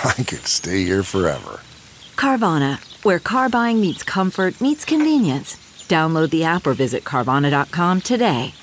I could stay here forever. Carvana, where car buying meets comfort, meets convenience. Download the app or visit Carvana.com today.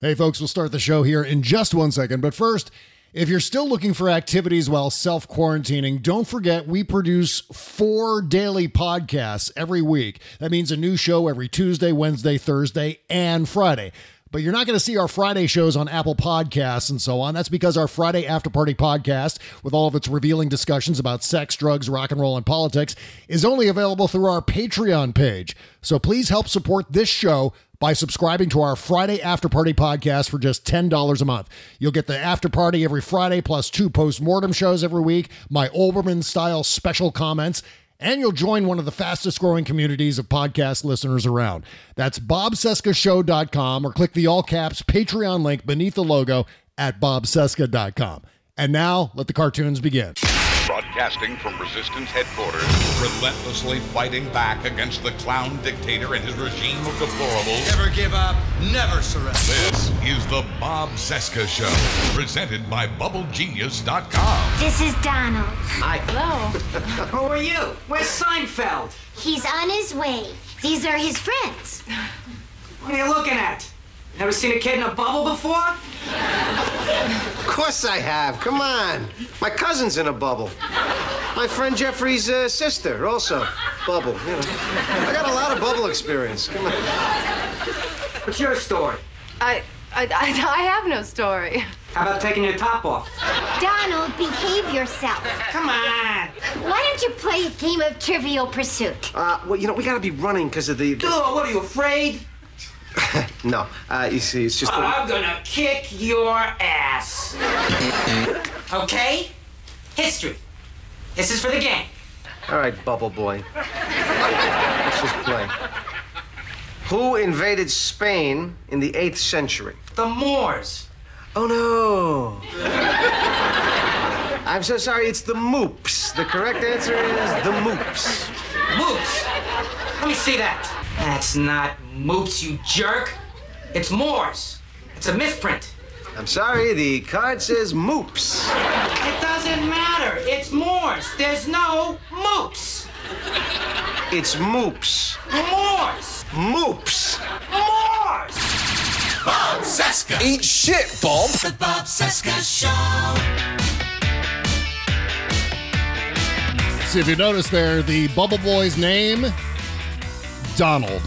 Hey, folks, we'll start the show here in just one second. But first, if you're still looking for activities while self quarantining, don't forget we produce four daily podcasts every week. That means a new show every Tuesday, Wednesday, Thursday, and Friday. But you're not going to see our Friday shows on Apple Podcasts and so on. That's because our Friday After Party podcast, with all of its revealing discussions about sex, drugs, rock and roll, and politics, is only available through our Patreon page. So please help support this show by subscribing to our Friday After Party podcast for just $10 a month. You'll get the after party every Friday, plus two post mortem shows every week, my Olbermann style special comments, and you'll join one of the fastest growing communities of podcast listeners around. That's bobcescashow.com or click the all caps Patreon link beneath the logo at bobcesca.com. And now let the cartoons begin. Broadcasting from Resistance headquarters, relentlessly fighting back against the clown dictator and his regime of deplorables. Never give up, never surrender. This is the Bob Cesca Show, presented by BubbleGenius.com. This is Donald. Hi. Hello. Who are you? Where's Seinfeld? He's on his way. These are his friends. What are you looking at? Never seen a kid in a bubble before? Of course I have. Come on. My cousin's in a bubble. My friend Jeffrey's uh, sister, also bubble. You know, I got a lot of bubble experience. Come on. What's your story? I, I, I, I have no story. How about taking your top off? Donald, behave yourself. Come on. Why don't you play a game of Trivial Pursuit? Uh, well, you know, we gotta be running because of the. Oh, what are you afraid? No, uh, you see, it's just. I'm gonna kick your ass. Okay? History. This is for the game. All right, Bubble Boy. Let's just play. Who invaded Spain in the 8th century? The Moors. Oh, no. I'm so sorry, it's the Moops. The correct answer is the Moops. Moops. Let me see that. That's not Moops, you jerk. It's Moors. It's a misprint. I'm sorry, the card says Moops. It doesn't matter. It's Moors. There's no Moops. It's Moops. Moors. Moops. Moors. Bob Cesca. Eat shit, Bob. The Bob Cesca Show. See if you notice there, the Bubble Boy's name, Donald.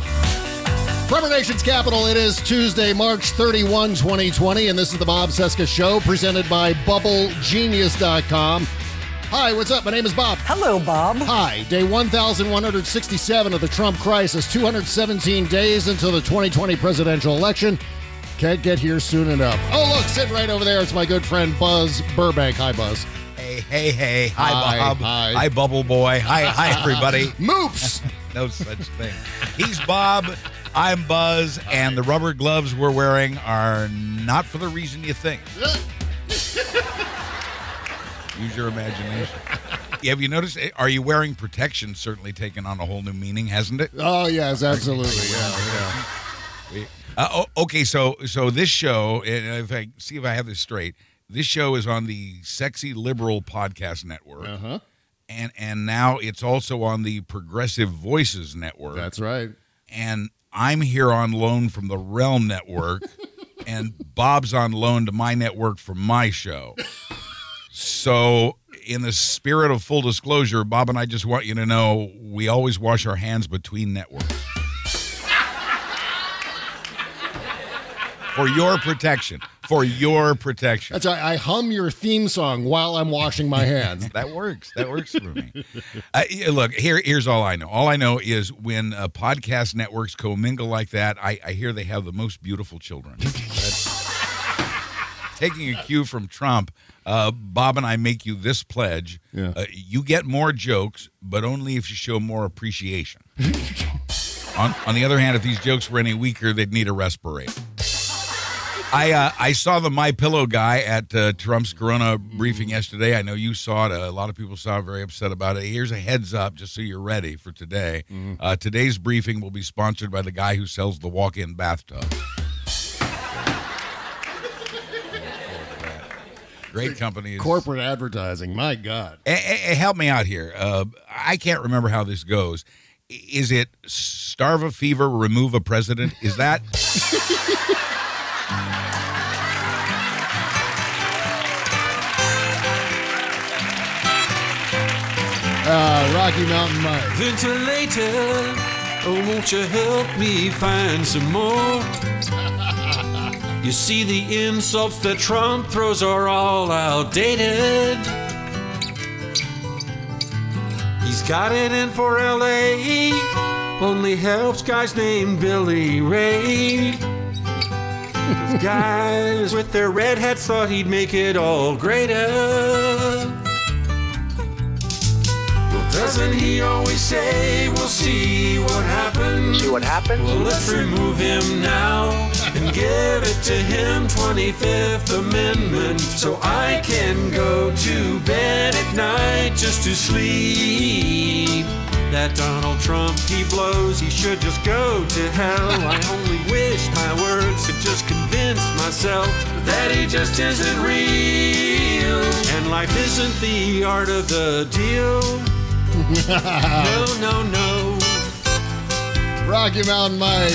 From our nation's capital, it is Tuesday, March 31, 2020, and this is the Bob Cesca Show presented by BubbleGenius.com. Hi, what's up? My name is Bob. Hello, Bob. Hi, day 1167 of the Trump crisis, 217 days until the 2020 presidential election. Can't get here soon enough. Oh, look, sitting right over there, it's my good friend Buzz Burbank. Hi, Buzz. Hey, hey, hey. Hi, Hi, Bob. hi. Bubble Boy. Hi, hi, everybody. Moops! No such thing. He's Bob. I'm Buzz. And the rubber gloves we're wearing are not for the reason you think. Use your imagination. Have you noticed? eh, Are you wearing protection? Certainly taken on a whole new meaning, hasn't it? Oh, yes, absolutely. Yeah, yeah. Uh, oh, okay, so so this show, and if I see if I have this straight, this show is on the Sexy Liberal Podcast Network, Uh-huh. And and now it's also on the Progressive Voices Network. That's right. and I'm here on loan from the Realm Network, and Bob's on loan to my network for my show. So, in the spirit of full disclosure, Bob and I just want you to know we always wash our hands between networks. For your protection. For your protection. That's right. I hum your theme song while I'm washing my hands. that works. That works for me. Uh, look, here, here's all I know. All I know is when uh, podcast networks commingle like that, I, I hear they have the most beautiful children. Taking a cue from Trump, uh, Bob and I make you this pledge: Yeah. uh, you get more jokes, but only if you show more appreciation. on, on the other hand, if these jokes were any weaker, they'd need a respirator. I uh, I saw the My Pillow guy at uh, Trump's Corona briefing yesterday. I know you saw it. A lot of people saw it. Very upset about it. Here's a heads up, just so you're ready for today. Uh, today's briefing will be sponsored by the guy who sells the walk-in bathtub. Great company. Corporate advertising. My God. Eh, eh, help me out here. Uh, I can't remember how this goes. Is it starve a fever, remove a president? Is that? Uh, Rocky Mountain Mike. Ventilator, oh, won't you help me find some more? You see, the insults that Trump throws are all outdated. He's got it in for LA, only helps guys named Billy Ray. Those guys with their red hats thought he'd make it all greater. Well, doesn't he always say, we'll see what happens? See what happens? Well, let's remove him now and give it to him 25th Amendment so I can go to bed at night just to sleep. That Donald Trump he blows, he should just go to hell. I only wish my words could just convince myself that he just isn't real. And life isn't the art of the deal. no, no, no. Rocky Mountain Mike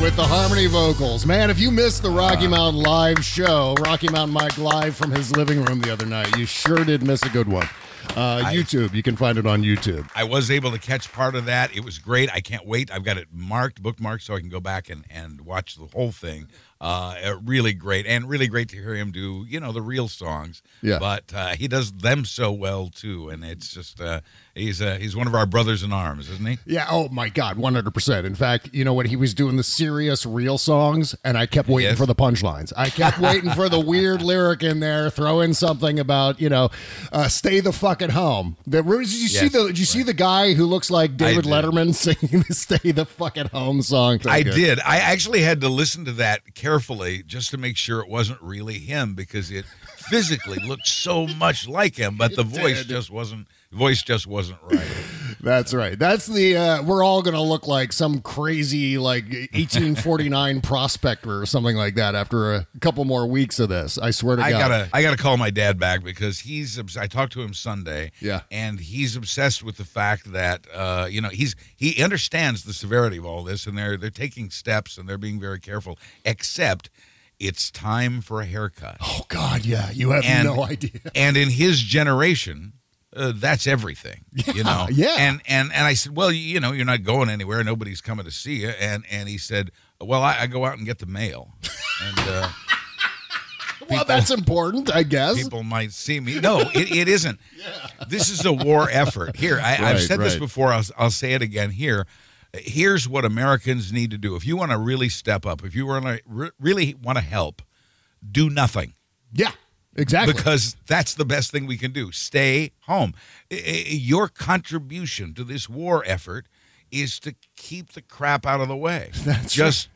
with the harmony vocals. Man, if you missed the Rocky uh-huh. Mountain Live show, Rocky Mountain Mike live from his living room the other night, you sure did miss a good one. Uh, YouTube, you can find it on YouTube. I was able to catch part of that. It was great. I can't wait. I've got it marked, bookmarked, so I can go back and, and watch the whole thing. Uh, uh, really great, and really great to hear him do, you know, the real songs. Yeah. But uh, he does them so well too, and it's just uh, he's uh, he's one of our brothers in arms, isn't he? Yeah, oh my God, 100%. In fact, you know what? He was doing the serious, real songs, and I kept waiting Yes. for the punchlines. I kept waiting for the weird lyric in there, throw in something about, you know, uh, stay the fuck at home. The, did you see the Did you see the guy who looks like David. Letterman singing the stay the fuck at home song? I Good. did. I actually had to listen to that carefully just to make sure it wasn't really him because it physically looked so much like him, but the voice did. just wasn't voice just wasn't right. That's right. That's the uh, we're all gonna look like some crazy like 1849 prospector or something like that after a couple more weeks of this. I swear to I God. gotta I gotta call my dad back because he's I talked to him Sunday. Yeah. and he's obsessed with the fact that uh, you know he's he understands the severity of all this, and they're they're taking steps and they're being very careful. Except it's time for a haircut. Oh God, yeah, you have and, no idea. And in his generation. Uh, that's everything, you know. yeah. And and and I said, well, you, you know, you're not going anywhere. Nobody's coming to see you. And and he said, well, I, I go out and get the mail, and uh, well, that's important, I guess. people might see me. No, it, it isn't. yeah. This is a war effort. Here, I, I've Right, said this before. I'll, I'll say it again here. Here's what Americans need to do. If you want to really step up, if you want to re- really want to help, do nothing. Yeah, exactly. Because that's the best thing we can do. Stay home. Your contribution to this war effort is to keep the crap out of the way. That's just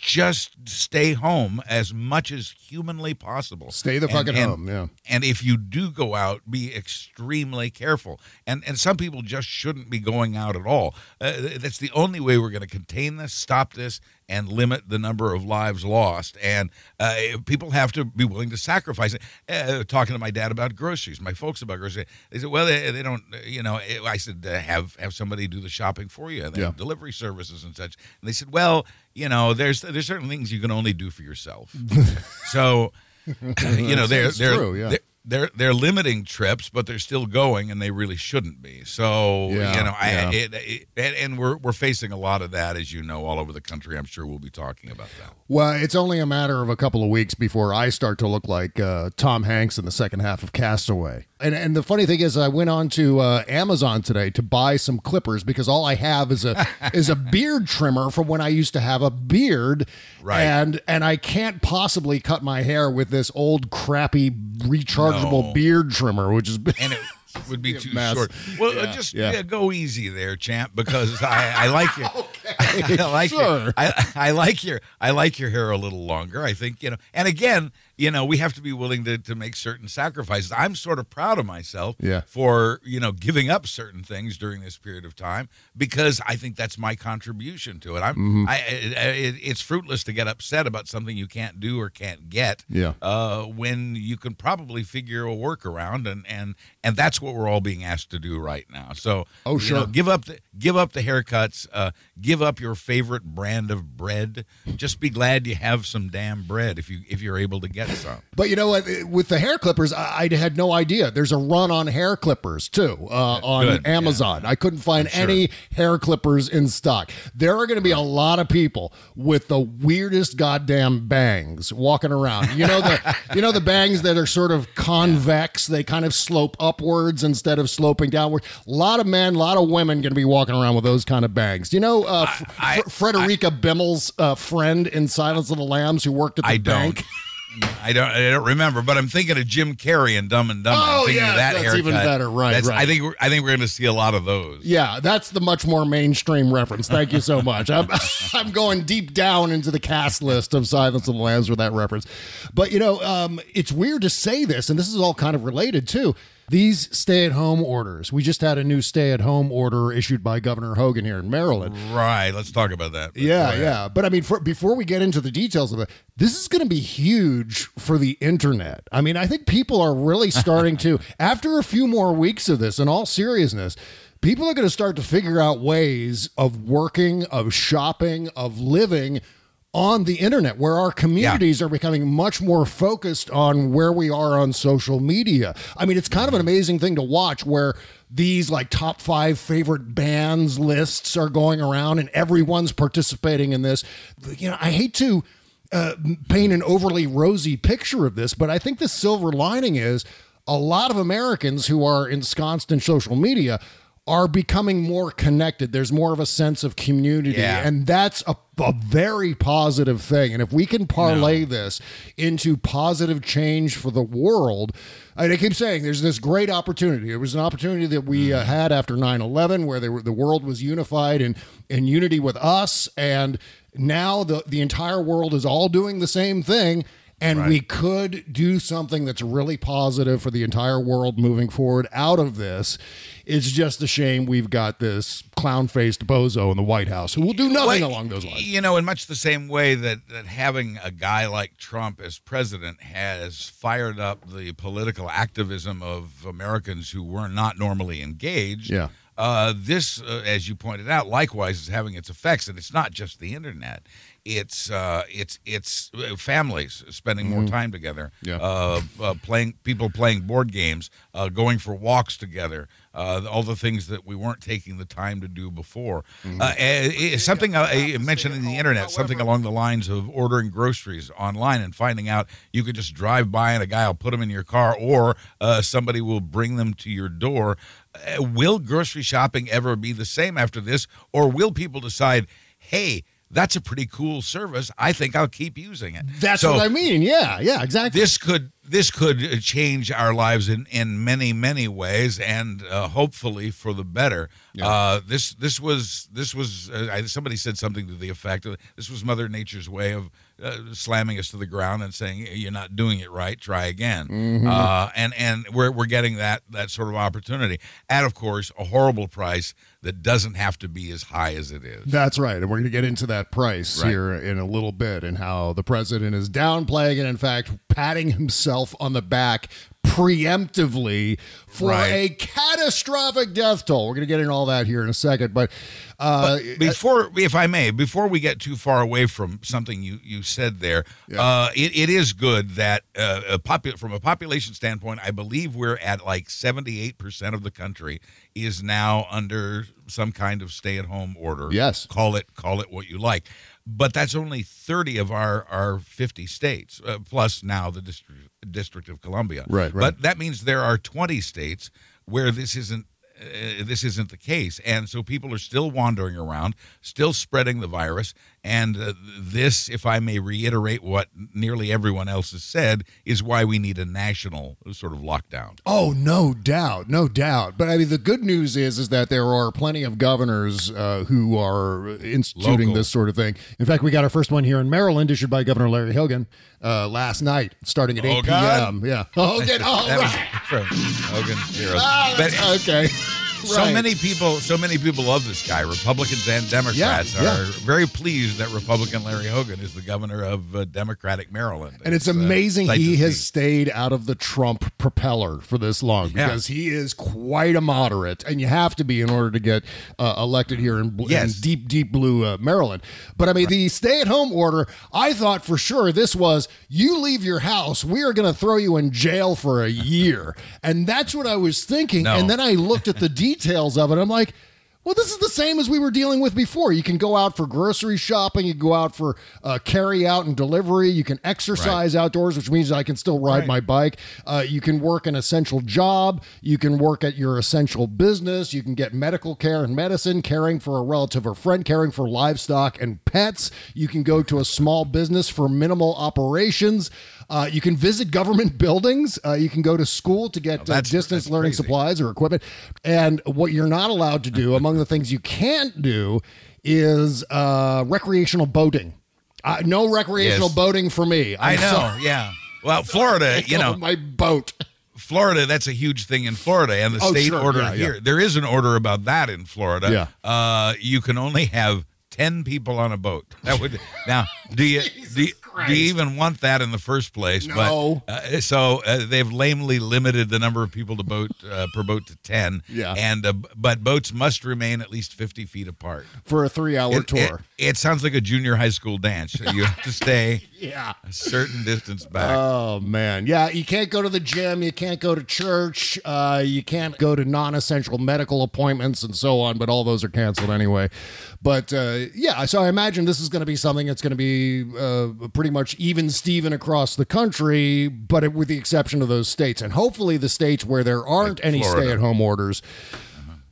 just stay home as much as humanly possible. Stay the And- fuck at and- home, yeah. And if you do go out, be extremely careful. And and some people just shouldn't be going out at all. Uh, that's the only way we're going to contain this, stop this, and limit the number of lives lost. And uh, people have to be willing to sacrifice it. Uh, talking to my dad about groceries, my folks about groceries, they said, "Well, they, they don't, you know." I said, uh, "Have have somebody do the shopping for you." And Yeah. have delivery services and such. And they said, "Well, you know, there's there's certain things you can only do for yourself." so, you know, they're That's they're true, yeah. they're- they're they're limiting trips, but they're still going, and they really shouldn't be. So Yeah, you know, I, yeah. it, it, and, and we're we're facing a lot of that, as you know, all over the country. I'm sure we'll be talking about that. Well, it's only a matter of a couple of weeks before I start to look like uh, Tom Hanks in the second half of Castaway. And and the funny thing is, I went on to uh, Amazon today to buy some clippers because all I have is a is a beard trimmer from when I used to have a beard, Right. And and I can't possibly cut my hair with this old crappy rechargeable No. beard trimmer, which is and it would be too mess. short. Well, uh, Yeah, just yeah. yeah, go easy there, champ, because I, I like you. I, like sure. your, I, I like your I like your hair a little longer. I think you know. And again, you know, we have to be willing to to make certain sacrifices. I'm sort of proud of myself Yeah. for you know giving up certain things during this period of time because I think that's my contribution to it. I'm Mhm. I it, it's fruitless to get upset about something you can't do or can't get Yeah. uh, when you can probably figure a workaround, and and and that's what we're all being asked to do right now. So, Oh, you know, sure. give up the give up the haircuts, uh, give up your favorite brand of bread. Just be glad you have some damn bread if you if you're able to get some. But you know what? With the hair clippers, I, I had no idea. There's a run on hair clippers too uh, on Good, Amazon. I couldn't find sure. any hair clippers in stock. There are going to be a lot of people with the weirdest goddamn bangs walking around. You know the you know the bangs that are sort of convex. They kind of slope upwards instead of sloping downward. A lot of men, a lot of women going to be walking around with those kind of bangs. You know, uh, F- I- Frederica Bimmel's uh, friend in Silence of the Lambs who worked at the I bank. don't. I don't. I don't remember, but I'm thinking of Jim Carrey and Dumb and Dumber. Oh, yeah, that that's haircut. even better. Right, That's- right. I think. We're, I think we're going to see a lot of those. Yeah, that's the much more mainstream reference. Thank you so much. I'm, I'm going deep down into the cast list of Silence of the Lambs with that reference. But, you know, um, it's weird to say this, and this is all kind of related too. These stay at home orders. We just had a new stay at home order issued by Governor Hogan here in Maryland. Right. Let's talk about that. Yeah, yeah. But I mean, for, before we get into the details of it, this is going to be huge for the internet. I mean, I think people are really starting to, after a few more weeks of this, in all seriousness, people are going to start to figure out ways of working, of shopping, of living on the internet where our communities are becoming much more focused on where we are on social media. I mean, it's kind of an amazing thing to watch where these like top 5 favorite bands lists are going around and everyone's participating in this. You know, I hate to uh, paint an overly rosy picture of this, but I think the silver lining is a lot of Americans who are ensconced in social media are becoming more connected. There's more of a sense of community, Yeah. and that's a, a very positive thing. And if we can parlay this into positive change for the world, and I keep saying there's this great opportunity. It was an opportunity that we uh, had after 9 11 where they were, the world was unified in, in unity with us. And now the, the entire world is all doing the same thing. And we could do something that's really positive for the entire world moving forward out of this. It's just a shame we've got this clown faced bozo in the White House who will do nothing Well, along those lines. You know, in much the same way that, that having a guy like Trump as president has fired up the political activism of Americans who were not normally engaged. Yeah. Uh, this, uh, as you pointed out, likewise is having its effects, and it's not just the internet. It's uh, it's it's uh, families spending more Mhm. time together. Yeah. Uh, uh, playing people playing board games, uh, going for walks together. Uh, all the things that we weren't taking the time to do before. Uh, eh, eh, something uh, I mentioned in the internet, something along the lines of ordering groceries online and finding out you could just drive by and a guy will put them in your car, or uh, somebody will bring them to your door. Uh, will grocery shopping ever be the same after this, or will people decide, hey? That's a pretty cool service. I think I'll keep using it. That's So- what I mean. Yeah, yeah, exactly. this could this could uh, change our lives in in many many ways and uh, hopefully for the better uh, this this was this was uh, I- somebody said something to the effect of this was mother nature's way of uh, slamming us to the ground and saying you're not doing it right try again Mhm. uh, and and we're, we're getting that that sort of opportunity at of course a horrible price that doesn't have to be as high as it is That's right. And we're going to get into that price Right. here in a little bit and how the president is downplaying and, in fact, patting himself on the back preemptively for Right. a catastrophic death toll. We're going to get into all that here in a second, but uh, before, if I may, before we get too far away from something you, you said there, uh, it, it is good that uh, a popu- from a population standpoint, I believe we're at like 78% of the country is now under some kind of stay at home order. Yes. Call it, call it what you like. But that's only 30 of our, our 50 states, uh, plus now the District, District of Columbia. Right, right. But that means there are 20 states where this isn't uh, this isn't the case and so people are still wandering around still spreading the virus and uh, this if i may reiterate what nearly everyone else has said is why we need a national sort of lockdown Oh, no doubt, no doubt. But I mean, the good news is is that there are plenty of governors uh, who are instituting Local. this sort of thing. In fact, we got our first one here in Maryland, issued by Governor Larry Hogan uh, last night, starting at Oh, 8 God. p.m. Yeah, Hogan. Was right. from Hogan's Heroes. Ah, But- okay. So many people, so many people love this guy. Republicans and Democrats Yeah, yeah. are very pleased that Republican Larry Hogan is the governor of uh, Democratic Maryland. And it's uh, amazing sight he has see. stayed out of the Trump propeller for this long Yeah. because he is quite a moderate, and you have to be in order to get uh, elected here in, Yes. in deep, deep blue uh, Maryland. But I mean, the stay at home order, I thought for sure this was you leave your house, we are going to throw you in jail for a year. and that's what I was thinking. No. And then I looked at the details of it. I'm like, well, this is the same as we were dealing with before. You can go out for grocery shopping, you can go out for uh, carry out and delivery, you can exercise outdoors, which means I can still ride Right. my bike. Uh, you can work an essential job, you can work at your essential business, you can get medical care and medicine, caring for a relative or friend, caring for livestock and pets. You can go to a small business for minimal operations. Uh, you can visit government buildings. Uh, you can go to school to get uh, distance learning crazy. supplies or equipment. And what you're not allowed to do, among the things you can't do, is uh, recreational boating. Uh, no recreational Yes. boating for me. I I'm know, sorry. yeah. Well, Florida, you know, my boat. Florida, that's a huge thing in Florida, and the Oh, state sure. order Yeah, yeah. here. There is an order about that in Florida. Yeah. Uh, you can only have ten people on a boat. That would now. Do you do you, do you even want that in the first place? No. But, uh, so uh, they've lamely limited the number of people to boat uh, per boat to ten. Yeah. And uh, but boats must remain at least fifty feet apart. for a three-hour It, it, tour. it sounds like a junior high school dance. You have to stay yeah. a certain distance back. Oh man, yeah. You can't go to the gym. You can't go to church. Uh, you can't go to non-essential medical appointments and so on. But all those are canceled anyway. But uh, yeah, so I imagine this is going to be something that's going to be uh, pretty much even Steven across the country, but it, with the exception of those states, and hopefully the states where there aren't Like any stay-at-home orders.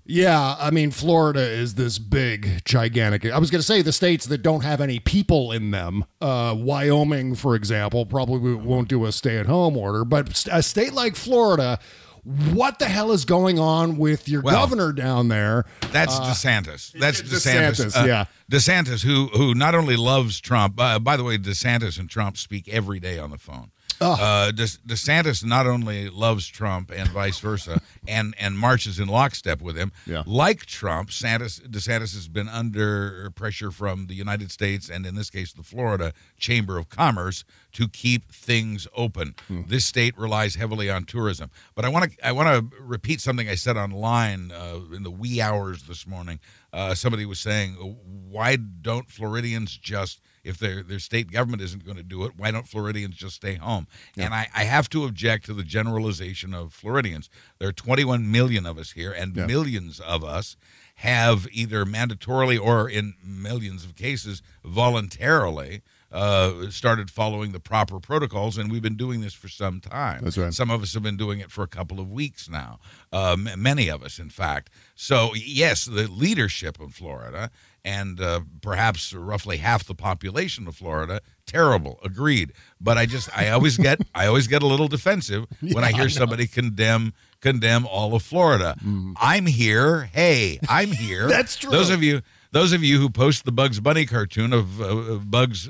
Yeah, I mean, Florida is this big, gigantic. I was going to say the states that don't have any people in them. Uh, Wyoming, for example, probably won't do a stay at home order, but a state like Florida, what the hell is going on with your Well, governor down there? That's DeSantis. That's DeSantis. DeSantis, yeah. DeSantis, who who not only loves Trump. Uh, by the way, DeSantis and Trump speak every day on the phone. Uh, De- DeSantis not only loves Trump and vice versa, and and marches in lockstep with him. Yeah. Like Trump, DeSantis, DeSantis has been under pressure from the United States and in this case the Florida Chamber of Commerce to keep things open. This state relies heavily on tourism. But I want to I want to repeat something I said online uh, in the wee hours this morning. Uh, somebody was saying, "Why don't Floridians just if their their state government isn't going to do it, why don't Floridians just stay home?" And I, I have to object to the generalization of Floridians. There are 21 million of us here, and Yeah. millions of us have either mandatorily or in millions of cases voluntarily uh, started following the proper protocols, and we've been doing this for some time. That's right. Some of us have been doing it for a couple of weeks now. Uh, m- many of us, in fact. So yes, the leadership of Florida and uh, perhaps roughly half the population of Florida, terrible. Agreed. But I just, I always get, I always get a little defensive when I Yeah, I hear somebody condemn condemn all of Florida. I'm here. Hey, I'm here. That's true. Those of you, those of you who post the Bugs Bunny cartoon of uh, Bugs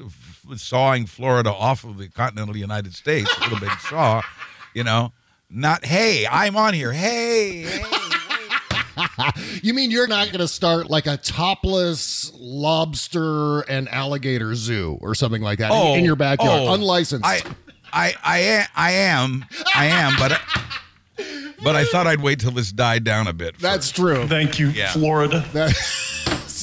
sawing Florida off of the continental United States, a little big saw, you know, not hey, I'm on here. Hey, hey. You mean you're not going to start like a topless lobster and alligator zoo or something like that in- Oh, in your oh, backyard, oh, unlicensed? I, I I am I am I am, but but I thought I'd wait till this died down a bit. That's true. Thank you, Yeah. Florida.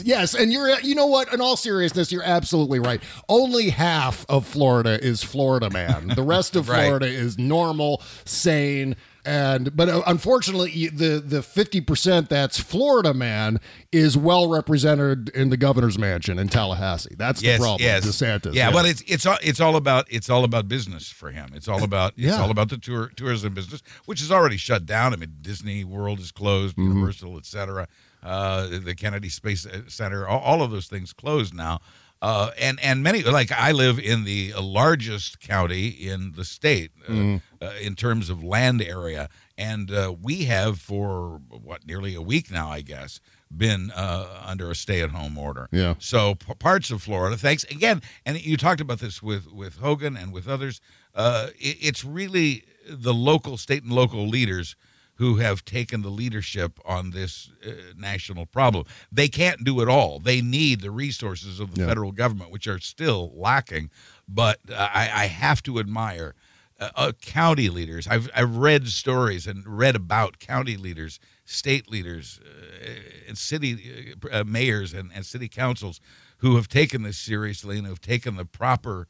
yes, and you're you know what? In all seriousness, you're absolutely right. Only half of Florida is Florida man. The rest of Right. Florida is normal, sane, and but uh, unfortunately, the the fifty percent that's Florida man is well represented in the governor's mansion in Tallahassee. That's yes, the problem. yes. DeSantis. Yeah, but it's it's all it's all about it's all about business for him. It's all about it's Yeah. all about the tour tourism business, which is already shut down. I mean, Disney World is closed, Mm-hmm. Universal, et cetera. Uh, the Kennedy Space Center, all, all of those things closed now. Uh, and and many like I live in the largest county in the state uh, in terms of land area, and uh, we have for what nearly a week now, I guess, been uh, under a stay-at-home order. Yeah. So p- parts of Florida, thanks again, and you talked about this with with Hogan and with others. Uh, it, it's really the local, state, and local leaders who have taken the leadership on this uh, national problem. They can't do it all. They need the resources of the Yeah. federal government, which are still lacking. But uh, I, I have to admire uh, uh, county leaders. I've I've read stories and read about county leaders, state leaders, uh, and city uh, mayors and, and city councils who have taken this seriously and have taken the proper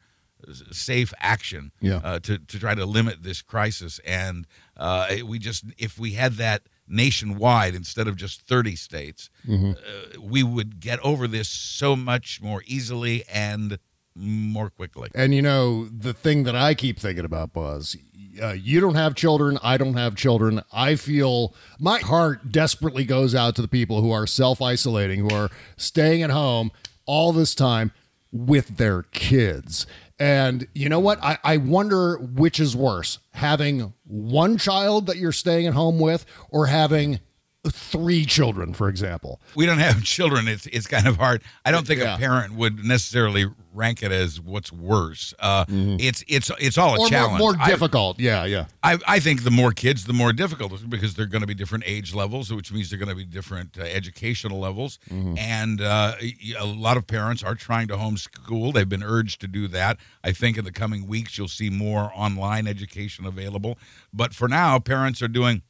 safe action Yeah. uh, to to try to limit this crisis. And uh, we just if we had that nationwide instead of just 30 states, Mhm. uh, we would get over this so much more easily and more quickly. And you know, the thing that I keep thinking about, Buzz, uh, you don't have children. I don't have children. I feel my heart desperately goes out to the people who are self isolating, who are staying at home all this time with their kids. And you know what? I, I wonder which is worse having one child that you're staying at home with or having three children, for example. we don't have children it's it's kind of hard i don't think Yeah. a parent would necessarily rank it as what's worse uh it's it's it's all a Mm-hmm. or more, challenge more I- difficult. yeah, yeah. I, I think the more kids, the more difficult because they're going to be different age levels, which means they're going to be different uh, educational levels. Mm-hmm. And uh, a lot of parents are trying to homeschool. They've been urged to do that. I think in the coming weeks, you'll see more online education available. But for now, parents are doing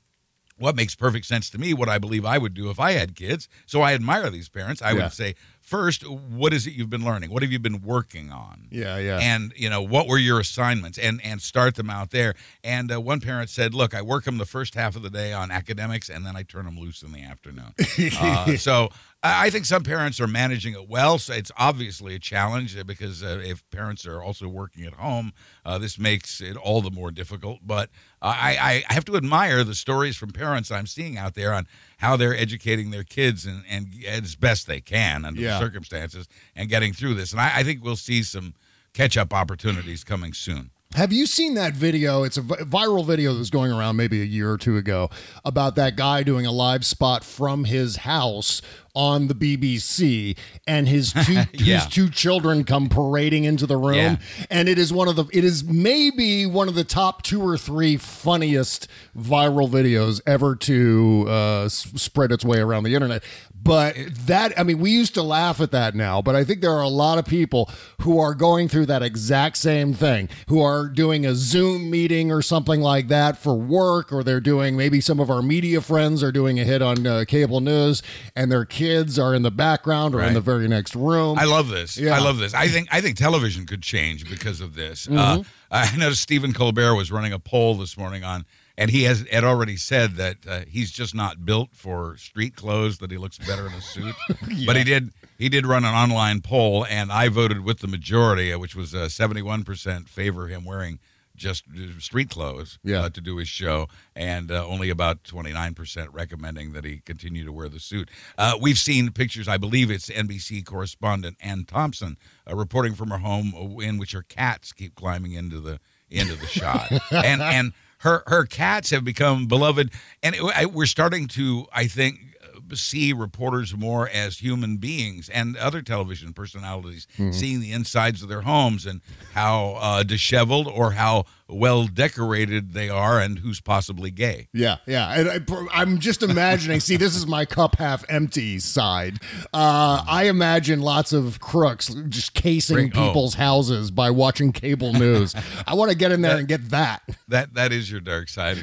what makes perfect sense to me, what I believe I would do if I had kids. So I admire these parents. I Yeah. would say, first, what is it you've been learning? What have you been working on? Yeah, yeah. and you know what were your assignments and and start them out there and uh, one parent said look i work them the first half of the day on academics and then i turn them loose in the afternoon uh, so I think some parents are managing it well. So it's obviously a challenge uh, because uh, if parents are also working at home, uh, this makes it all the more difficult. But I, I I have to admire the stories from parents I'm seeing out there on how they're educating their kids and, and as best they can under Yeah. the circumstances and getting through this. And I, I think we'll see some catch up opportunities coming soon. Have you seen that video? It's a viral video that was going around maybe a year or two ago about that guy doing a live spot from his house on the BBC and his two Yeah. his two children come parading into the room Yeah. and it is one of the it is maybe one of the top 2 or 3 funniest viral videos ever to uh, spread its way around the internet. But that I mean we used to laugh at that now, but I think there are a lot of people who are going through that exact same thing, who are doing a Zoom meeting or something like that for work, or they're doing maybe some of our media friends are doing a hit on uh, cable news, and their kids are in the background or in the very next room. I love this. Yeah. I love this. I think I think television could change because of this. Mm-hmm. Uh, I noticed Stephen Colbert was running a poll this morning on, and he has had already said that uh, he's just not built for street clothes. That he looks better in a suit. But he did he did run an online poll, and I voted with the majority, uh, which was seventy one percent favor him wearing just uh, street clothes Yeah. uh, to do his show, and uh, only about 29% recommending that he continue to wear the suit. Uh, we've seen pictures, I believe it's NBC correspondent Ann Thompson uh, reporting from her home uh, in which her cats keep climbing into the into the shot. and and her her cats have become beloved. And it, I, we're starting to I think see reporters more as human beings and other television personalities, Mm-hmm. seeing the insides of their homes and how uh, disheveled or how well decorated they are, and who's possibly gay. Yeah, yeah. And I, I'm just imagining. see, this is my cup half empty side. Uh, I imagine lots of crooks just casing Bring- oh. people's houses by watching cable news. I want to get in there and get that. That that is your dark side.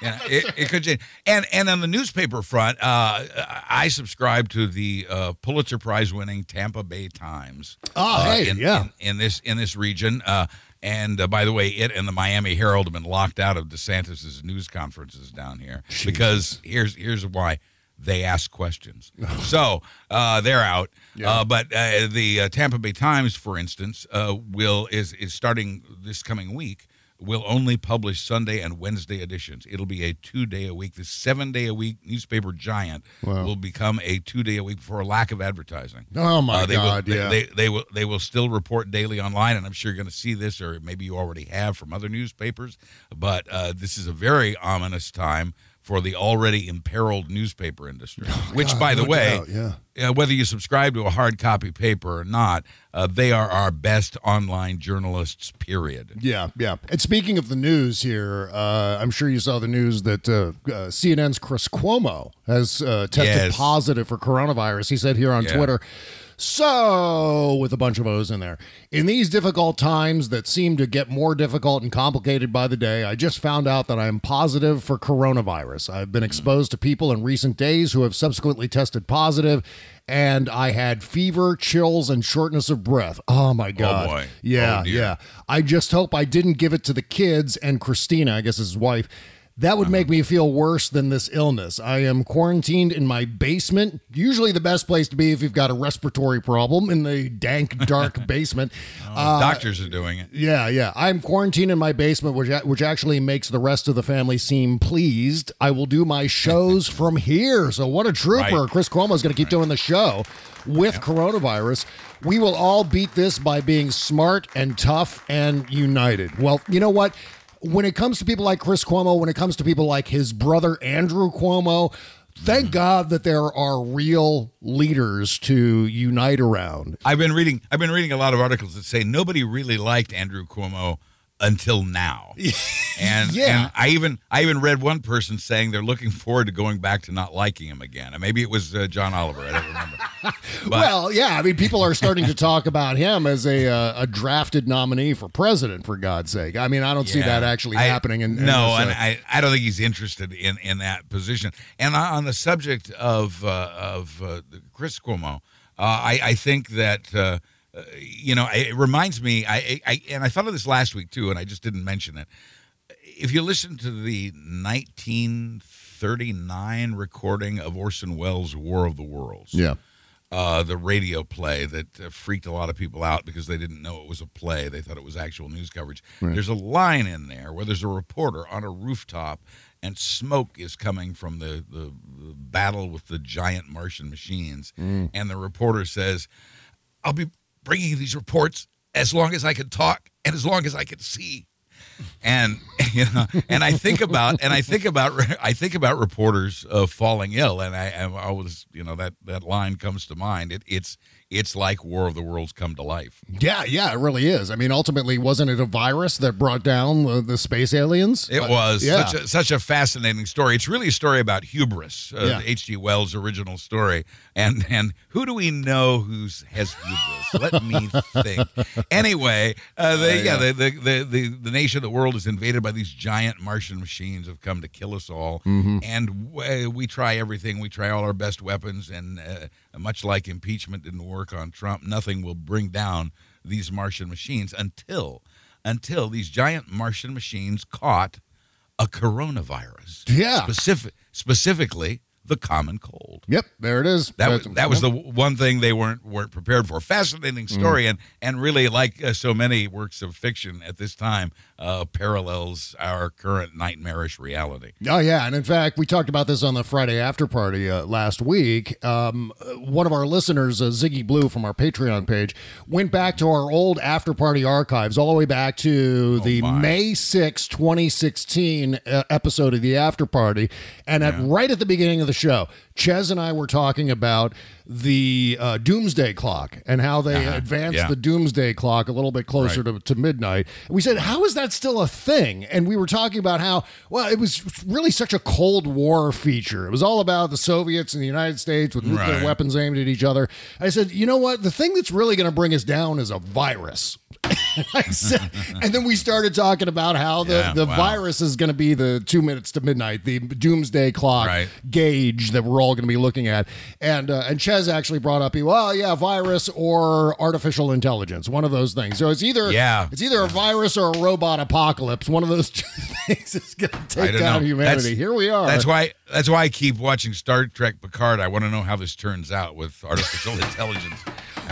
Yeah, it, it could change. And and on the newspaper front, uh, I subscribe to the uh, Pulitzer Prize winning Tampa Bay Times. Oh, uh, hey, in, yeah. in, in this in this region. Uh, and uh, by the way, it and the Miami Herald have been locked out of DeSantis's news conferences down here because here's here's why they ask questions. so uh, they're out. Uh, but uh, the uh, Tampa Bay Times, for instance, uh, will is is starting this coming week. Will only publish Sunday and Wednesday editions. It'll be a two day a week. The seven day a week newspaper giant Wow. will become a two day a week for a lack of advertising. Oh, my Uh, they God, Will, yeah. they, they, they will they will still report daily online, and I'm sure you're going to see this, or maybe you already have from other newspapers. But uh, this is a very ominous time for the already imperiled newspaper industry. which, Oh, God, by the way, doubt, yeah. uh, whether you subscribe to a hard copy paper or not, uh, they are our best online journalists. Period. Yeah, yeah. And speaking of the news here, uh, I'm sure you saw the news that uh, uh, CNN's Chris Cuomo has uh, tested Yes. positive for coronavirus. He said here on Yeah. Twitter. So, with a bunch of O's in there. In these difficult times that seem to get more difficult and complicated by the day, I just found out that I am positive for coronavirus. I've been hmm. exposed to people in recent days who have subsequently tested positive, and I had fever, chills, and shortness of breath. Oh my oh, God. boy. Yeah, Oh, yeah. I just hope I didn't give it to the kids and Christina, I guess his wife. That would make me feel worse than this illness. I am quarantined in my basement, usually the best place to be if you've got a respiratory problem in the dank, dark basement. Uh, Doctors are doing it. yeah, yeah. I'm quarantined in my basement, which which actually makes the rest of the family seem pleased. I will do my shows from here. So what a trooper! Right. Chris Cuomo is going to keep doing the show with coronavirus. We will all beat this by being smart and tough and united. Well, you know what? When it comes to people like Chris Cuomo, when it comes to people like his brother Andrew Cuomo, thank mm-hmm. God that there are real leaders to unite around. I've been reading. I've been reading a lot of articles that say nobody really liked Andrew Cuomo until now. And Yeah. and I even I even read one person saying they're looking forward to going back to not liking him again. And maybe it was uh, John Oliver. I don't remember. But well, yeah, I mean, people are starting to talk about him as a uh, a drafted nominee for president. For God's sake, I mean, I don't see that actually I- happening. In, in no, this, and uh, I, I don't think he's interested in, in that position. And on on the subject of uh, of uh, Chris Cuomo, uh, I, I think that uh, you know it reminds me. I, I and I thought of this last week too, and I just didn't mention it. If you listen to the 1939 recording of Orson Welles' War of the Worlds, yeah, uh, the radio play that uh, freaked a lot of people out because they didn't know it was a play. They thought it was actual news coverage. There's a line in there where there's a reporter on a rooftop and smoke is coming from the, the, the battle with the giant Martian machines. And the reporter says, I'll be bringing these reports as long as I can talk and as long as I can see and you know and i think about and i think about i think about reporters uh, falling ill and i i always you know that that line comes to mind it, it's it's like war of the worlds come to life yeah, yeah, it really is. I mean, ultimately, wasn't it a virus that brought down the, the space aliens? it Uh, was yeah. such a such a fascinating story it's really a story about hubris uh, Yeah. hg wells original story and and who do we know who's has hubris let me think anyway uh, the, yeah, yeah. The, the, the, the, the nation of the world is invaded by these giant Martian machines have come to kill us all. And we, we try everything. We try all our best weapons. And uh, much like impeachment didn't work on Trump, nothing will bring down these Martian machines until until these giant Martian machines caught a coronavirus. Yeah. Specific, specifically the common cold. Yep, there it is. That was that was the one thing they weren't weren't prepared for. Fascinating story, and and really like uh, so many works of fiction at this time, uh, parallels our current nightmarish reality. Oh yeah, and in fact, we talked about this on the Friday after party uh, last week. Um, one of our listeners, uh, Ziggy Blue from our Patreon page, went back to our old after party archives, all the way back to the my. May 6, 2016 uh, episode of the after party, and at right at the beginning of the show. Chez and I were talking about the uh, doomsday clock and how they advanced yeah. the doomsday clock a little bit closer to, to midnight. We said, how is that still a thing? And we were talking about how, well, it was really such a Cold War feature. It was all about the Soviets and the United States with nuclear Right. weapons aimed at each other. I said, you know what? The thing that's really going to bring us down is a virus. I said, and then we started talking about how the, Yeah, the wow. virus is going to be the two minutes to midnight, the doomsday clock Right. gauge that we're all going to be looking at. And uh, and Chez actually brought up, well, yeah, virus or artificial intelligence, one of those things. So it's either Yeah. it's either a virus or a robot apocalypse. One of those two things is going to take down know. humanity. That's- Here we are. That's why. That's why I keep watching Star Trek Picard. I want to know how this turns out with artificial intelligence.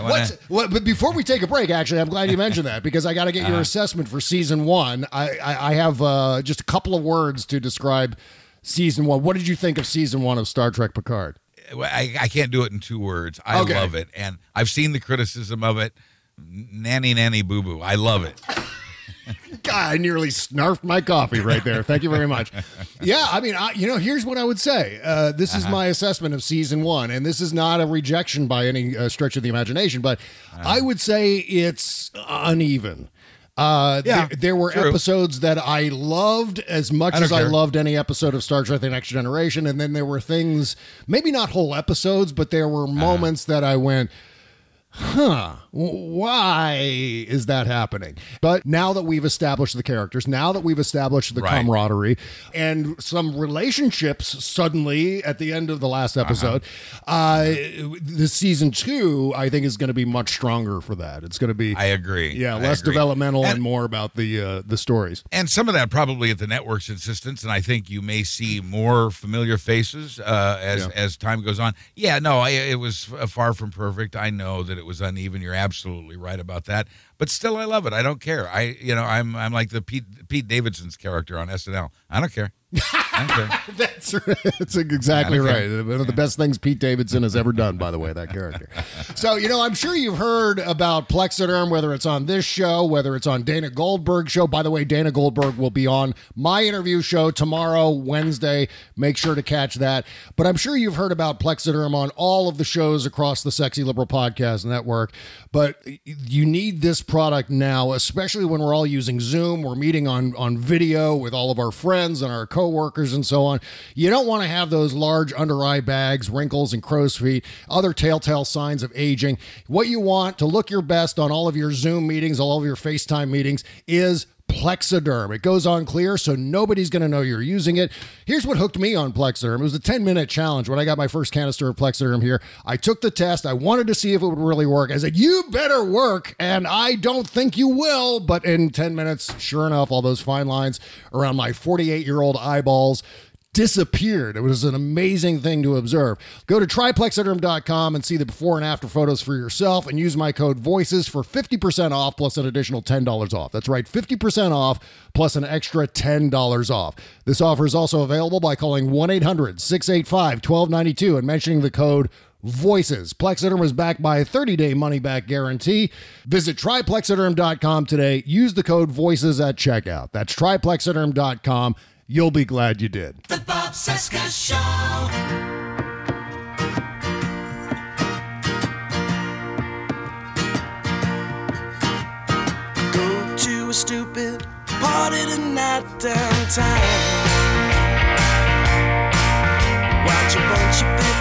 What's, what, but before we take a break, actually, I'm glad you mentioned that because I got to get Uh-huh. your assessment for season one. I, I, I have uh, just a couple of words to describe season one. What did you think of season one of Star Trek Picard? I, I can't do it in two words. I Okay. love it, and I've seen the criticism of it. Nanny, nanny, boo boo. I love it. God, I nearly snarfed my coffee right there. Thank you very much. Yeah, I mean, I, you know, here's what I would say. Uh, this is my assessment of season one, and this is not a rejection by any uh, stretch of the imagination, but I would say it's uneven. Uh, Yeah, there, there were true. episodes that I loved as much I as I loved any episode of Star Trek: The Next Generation, and then there were things, maybe not whole episodes, but there were Uh-huh. moments that I went, huh why is that happening but now that we've established the characters now that we've established the Right. camaraderie and some relationships suddenly at the end of the last episode uh the season two i think is going to be much stronger for that it's going to be I agree. yeah I less agree. developmental and, And- more about the uh the stories and some of that probably at the network's insistence and i think you may see more familiar faces uh, as Yeah. as time goes on yeah no I, it was far from perfect i know that it was uneven you're absolutely right about that. But still i love it. I don't care. I you know i'm i'm like the pete pete davidson's character on snl i don't care That's that's exactly right. One of the best things Pete Davidson has ever done, by the way, that character. So, you know, I'm sure you've heard about Plexiderm, whether it's on this show, whether it's on Dana Goldberg's show. By the way, Dana Goldberg will be on my interview show tomorrow, Wednesday. Make sure to catch that. But I'm sure you've heard about Plexiderm on all of the shows across the Sexy Liberal Podcast Network. But you need this product now, especially when we're all using Zoom. We're meeting on, on video with all of our friends and our coworkers and so on. You don't want to have those large under eye bags, wrinkles, and crow's feet, other telltale signs of aging. What you want to look your best on all of your Zoom meetings, all of your FaceTime meetings is Plexiderm. It goes on clear, so nobody's going to know you're using it. Here's what hooked me on Plexiderm. It was a 10 minute challenge when I got my first canister of Plexiderm here. I took the test. I wanted to see if it would really work. I said, You better work. And I don't think you will. But in 10 minutes, sure enough, all those fine lines around my 48 year old eyeballs disappeared. It was an amazing thing to observe. Go to tryplexiderm.com and see the before and after photos for yourself and use my code VOICES for 50% off plus an additional $10 off. That's right, 50% off plus an extra $10 off. This offer is also available by calling 1 800 685 1292 and mentioning the code Voices. Plexiderm is backed by a 30 day money back guarantee. Visit tryplexiderm.com today. Use the code VOICES at checkout. That's tryplexiderm.com. You'll be glad you did. The Bob Cesca Show. Go to a stupid party tonight downtown. Watch a bunch of 50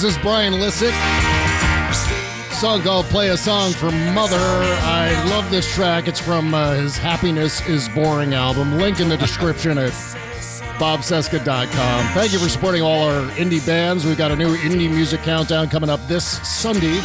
This is Brian Lisik. Song called Play a Song for Mother. I love this track. It's from uh, his Happiness is Boring album. Link in the description at bobcesca.com. Thank you for supporting all our indie bands. We've got a new indie music countdown coming up this Sunday.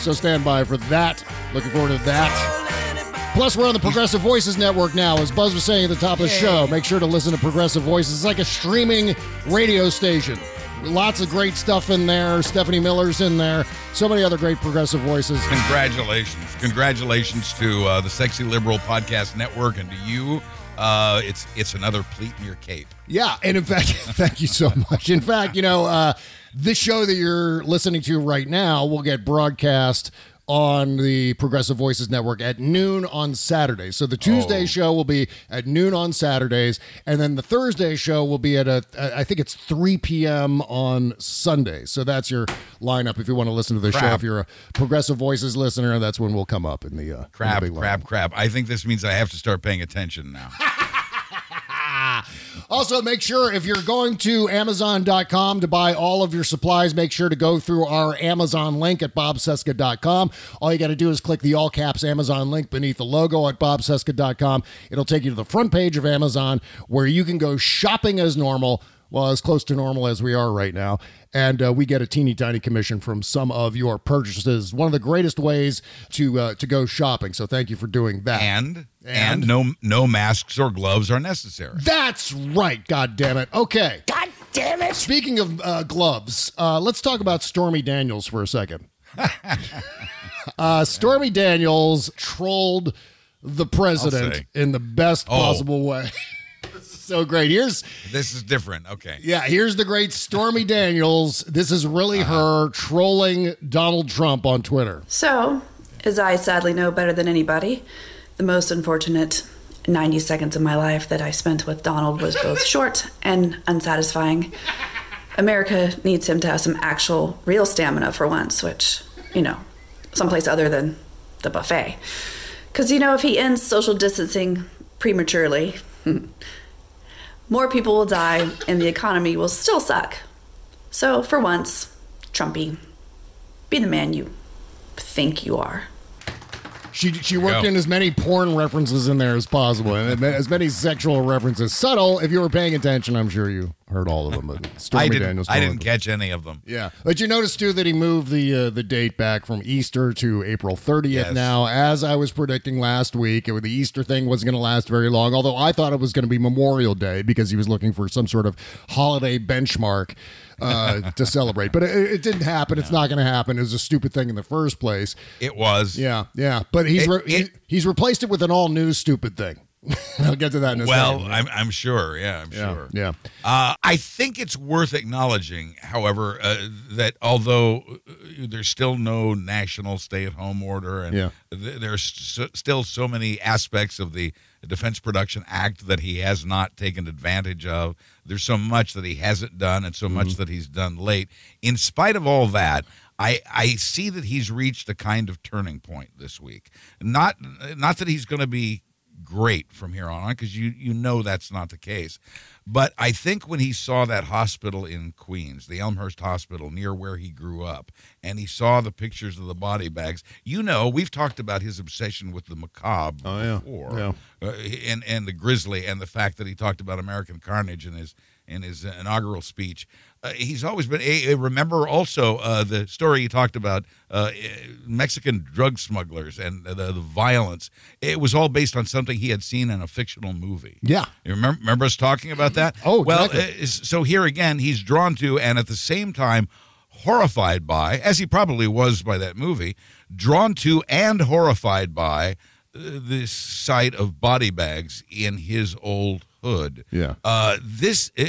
So stand by for that. Looking forward to that. Plus, we're on the Progressive Voices Network now. As Buzz was saying at the top of the show, make sure to listen to Progressive Voices. It's like a streaming radio station. Lots of great stuff in there. Stephanie Miller's in there. So many other great progressive voices. Congratulations. Congratulations to uh, the Sexy Liberal Podcast Network and to you. Uh, it's it's another pleat in your cape. Yeah, and in fact, thank you so much. In fact, you know, uh, this show that you're listening to right now will get broadcast on the Progressive Voices Network at noon on Saturdays. So the Tuesday Oh. show will be at noon on Saturdays, and then the Thursday show will be at a I think it's 3 p.m. on Sunday. So that's your lineup if you want to listen to the show. If you're a Progressive Voices listener, that's when we'll come up in the uh, in the Crap, big lineup. crap, crap. I think this means I have to start paying attention now. Also, make sure if you're going to Amazon.com to buy all of your supplies, make sure to go through our Amazon link at bobcesca.com. All you got to do is click the all caps Amazon link beneath the logo at bobcesca.com. It'll take you to the front page of Amazon where you can go shopping as normal. Well, as close to normal as we are right now. And uh, we get a teeny tiny commission from some of your purchases. One of the greatest ways to uh, to go shopping. So thank you for doing that. And and no no masks or gloves are necessary. That's right. God damn it. Okay. God damn it. Speaking of uh, gloves, uh, let's talk about Stormy Daniels for a second. uh, Stormy Daniels trolled the president in the best Oh. possible way. So great. Here's This is different. Okay. yeah, here's the great Stormy Daniels. This is really uh-huh. her trolling Donald Trump on Twitter. So, as I sadly know better than anybody, the most unfortunate 90 seconds of my life that I spent with Donald was both short and unsatisfying. America needs him to have some actual, real stamina for once, which, you know, someplace other than the buffet. Because, you know, if he ends social distancing prematurely, more people will die and the economy will still suck. So, for once, Trumpy, be the man you think you are. She she worked in as many porn references in there as possible, and as many sexual references. Subtle, if you were paying attention, I'm sure you heard all of them. But Stormy I didn't Daniels, I didn't catch any of them. Yeah, but you noticed too that he moved the uh, the date back from Easter to April 30th. Yes. Now, as I was predicting last week, it, the Easter thing wasn't going to last very long. Although I thought it was going to be Memorial Day because he was looking for some sort of holiday benchmark uh, to celebrate. But it, it didn't happen. It's not going to happen. It was a stupid thing in the first place. It was. Yeah, yeah. But he's It- re- he- it- he's replaced it with an all new stupid thing. I'll get to that in a Well, second. I'm, I'm sure. Yeah, I'm Yeah, sure. yeah. Uh, I think it's worth acknowledging, however, uh, that although uh, there's still no national stay-at-home order, and Yeah. th- there's so, still so many aspects of the Defense Production Act that he has not taken advantage of. There's so much that he hasn't done, and so much mm-hmm. that he's done late. In spite of all that. I, I see that he's reached a kind of turning point this week. Not not that he's going to be great from here on because you you know that's not the case. But I think when he saw that hospital in Queens, the Elmhurst Hospital near where he grew up, and he saw the pictures of the body bags, you know, we've talked about his obsession with the macabre before, Yeah. uh, and and the grisly, and the fact that he talked about American carnage in his in his inaugural speech. Uh, he's always been. A, remember also uh, the story he talked about uh, Mexican drug smugglers and the, the violence. It was all based on something he had seen in a fictional movie. Yeah. You remember, remember us talking about that? Oh, well. exactly. uh, so here again, he's drawn to, and at the same time, horrified by, as he probably was by that movie, drawn to and horrified by uh, this sight of body bags in his old hood. Yeah. Uh, this uh,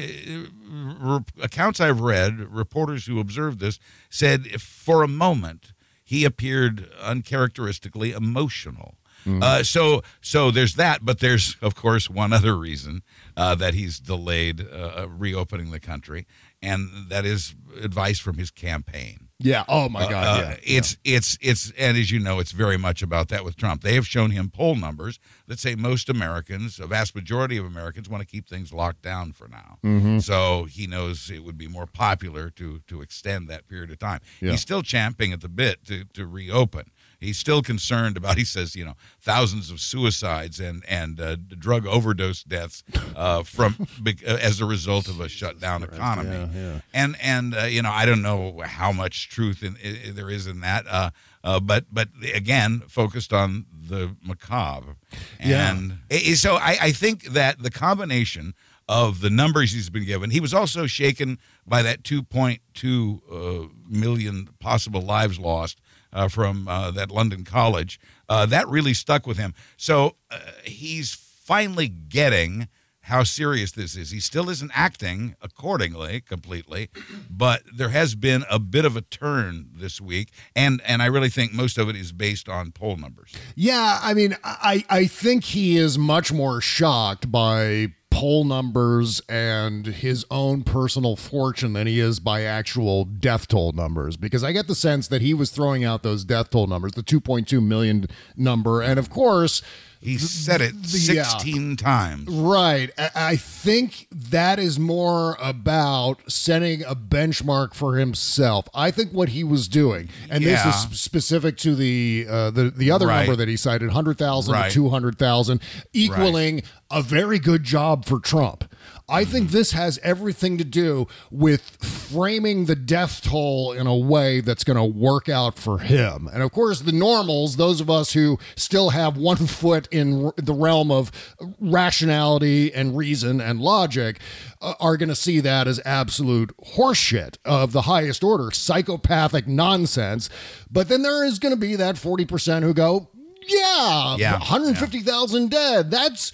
re- accounts I've read, reporters who observed this said for a moment he appeared uncharacteristically emotional. Uh, so, so there's that, but there's of course one other reason uh, that he's delayed uh, reopening the country, and that is advice from his campaign. Yeah. Oh my God. Uh, yeah. It's it's it's and as you know, it's very much about that with Trump. They have shown him poll numbers that say most Americans, a vast majority of Americans, want to keep things locked down for now. Mm-hmm. So he knows it would be more popular to to extend that period of time. Yeah. He's still champing at the bit to to reopen. He's still concerned about. He says, you know, thousands of suicides and and uh, drug overdose deaths uh, from uh, as a result of a shutdown economy. Yeah, yeah. And and uh, you know, I don't know how much truth in, i there is in that. Uh, uh, but but again, focused on the macabre. Yeah. And i- so I, I think that the combination of the numbers he's been given. He was also shaken by that 2.2 uh, million possible lives lost uh, from uh, that London college. Uh, that really stuck with him. So uh, he's finally getting how serious this is. He still isn't acting accordingly completely, but there has been a bit of a turn this week, and and I really think most of it is based on poll numbers. Yeah, I mean, I I think he is much more shocked by poll numbers and his own personal fortune than he is by actual death toll numbers. Because I get the sense that he was throwing out those death toll numbers, the 2.2 million number, and of course he said it 16 times. Right. I think that is more about setting a benchmark for himself. I think what he was doing, and Yeah. this is specific to the uh, the the other Right. number that he cited, 100,000 Right. to 200,000, equaling a very good job for Trump. I think this has everything to do with framing the death toll in a way that's going to work out for him. And of course, the normals, those of us who still have one foot in the realm of rationality and reason and logic, uh, are going to see that as absolute horseshit of the highest order, psychopathic nonsense. But then there is going to be that 40% who go, yeah, Yeah, 150,000 dead. That's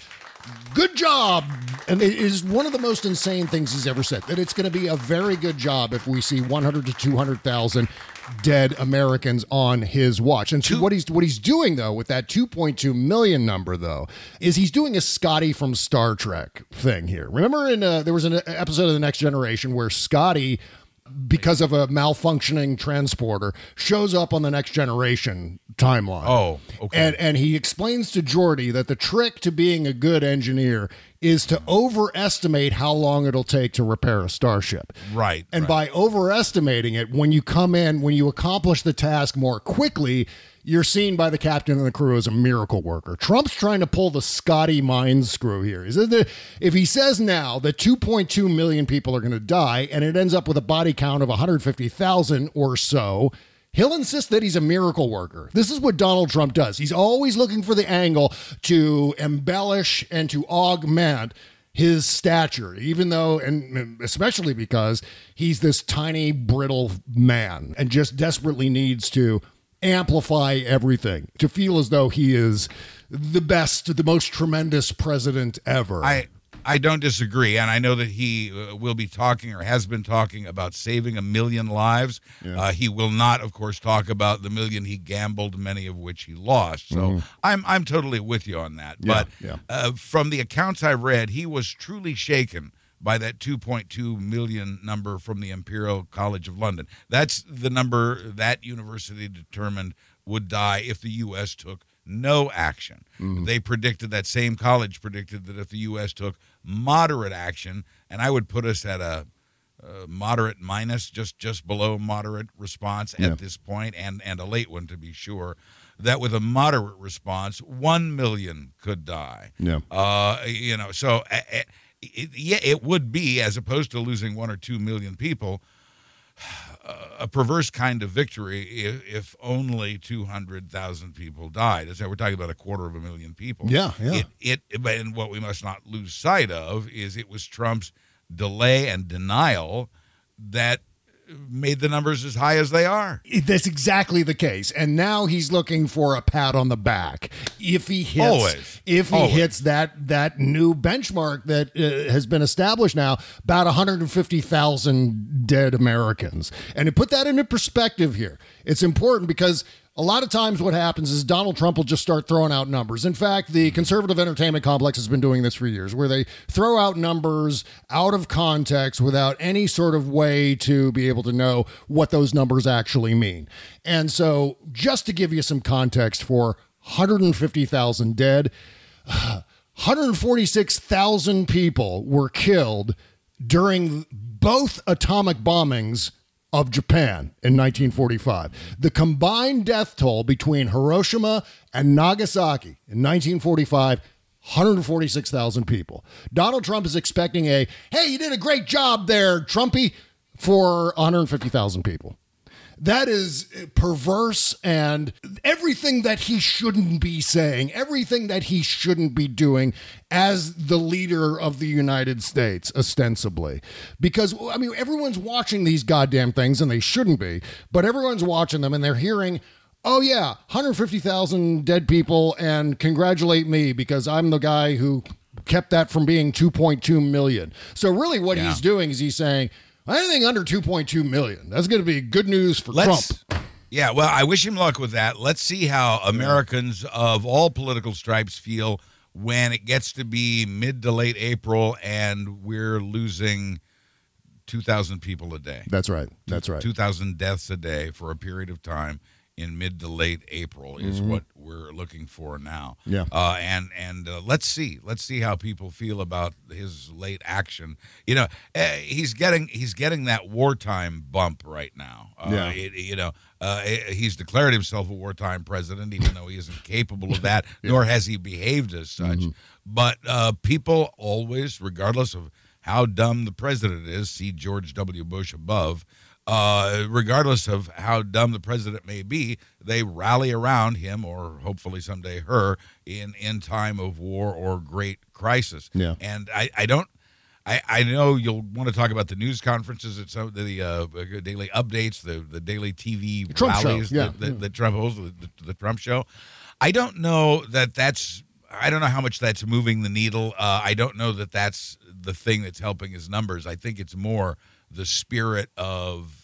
good job. And it is one of the most insane things he's ever said that it's going to be a very good job if we see 100 to 200,000 dead Americans on his watch. And so what he's what he's doing though with that 2.2 million number though is he's doing a Scotty from Star Trek thing here. Remember in uh, there was an episode of the Next Generation where Scotty because of a malfunctioning transporter shows up on the next generation timeline. Oh, okay. And and he explains to Geordi that the trick to being a good engineer is to overestimate how long it'll take to repair a starship. Right. And by overestimating it, when you come in, when you accomplish the task more quickly, you're seen by the captain and the crew as a miracle worker. Trump's trying to pull the Scotty mind screw here. Is it the, if he says now that 2.2 million people are going to die and it ends up with a body count of 150,000 or so, he'll insist that he's a miracle worker. This is what Donald Trump does. He's always looking for the angle to embellish and to augment his stature, even though, and especially because he's this tiny, brittle man and just desperately needs to amplify everything to feel as though he is the best, the most tremendous president ever. I I don't disagree, and I know that he uh, will be talking or has been talking about saving a million lives. Uh, he will not, of course, talk about the million he gambled, many of which he lost. So Mhm. I'm I'm totally with you on that. Yeah, but yeah. Uh, from the accounts I've read, he was truly shaken by that 2.2 million number from the Imperial College of London. That's the number that university determined would die if the U.S. took no action. They predicted that same college predicted that if the U.S. took moderate action, and I would put us at a uh, moderate minus, just just below moderate response Yeah. at this point, and and a late one to be sure. That with a moderate response, one million could die. Yeah. Uh, you know, so uh, uh, it, yeah, it would be as opposed to losing one or two million people, a perverse kind of victory if, if only two hundred thousand people died. As we're talking about a quarter of a million people. Yeah, yeah. It, it, but and what we must not lose sight of is it was Trump's delay and denial that made the numbers as high as they are. That's exactly the case. And now he's looking for a pat on the back. If he hits Always. if he Always. hits that that new benchmark that uh, has been established now, about 150,000 dead Americans. And to put that into perspective here, it's important because a lot of times what happens is Donald Trump will just start throwing out numbers. In fact, the conservative entertainment complex has been doing this for years, where they throw out numbers out of context without any sort of way to be able to know what those numbers actually mean. And so, just to give you some context for 150,000 dead, 146,000 people were killed during both atomic bombings of Japan in 1945. The combined death toll between Hiroshima and Nagasaki in 1945 146,000 people. Donald Trump is expecting a, hey, you did a great job there, Trumpy, for 150,000 people. That is perverse and everything that he shouldn't be saying, everything that he shouldn't be doing as the leader of the United States, ostensibly. Because, I mean, everyone's watching these goddamn things and they shouldn't be, but everyone's watching them and they're hearing. Oh yeah, 150,000 dead people and congratulate me because I'm the guy who kept that from being 2.2 million. So really what Yeah. he's doing is he's saying anything under 2.2 million. That's going to be good news for Let's- Trump. Yeah, well, I wish him luck with that. Let's see how Americans of all political stripes feel when it gets to be mid to late April and we're losing 2,000 people a day. That's right. That's right. 2,000 deaths a day for a period of time in mid to late April is Mhm. what we're looking for now. Yeah. Uh, and and uh, let's see, let's see how people feel about his late action. You know, uh, he's getting he's getting that wartime bump right now. Uh, Yeah. it- you know, uh, he's declared himself a wartime president, even though he isn't capable of that, nor has he behaved as such. But uh, people always, regardless of how dumb the president is, see George W. Bush above. Uh, regardless of how dumb the president may be, they rally around him or hopefully someday her in in time of war or great crisis. Yeah. And I, I don't I, I know you'll want to talk about the news conferences and some the uh, daily updates, the the daily TV Trump rallies yeah. that, that, that Trump the, the, the Trump show. I don't know that that's. I don't know how much that's moving the needle. Uh, I don't know that that's the thing that's helping his numbers. I think it's more the spirit of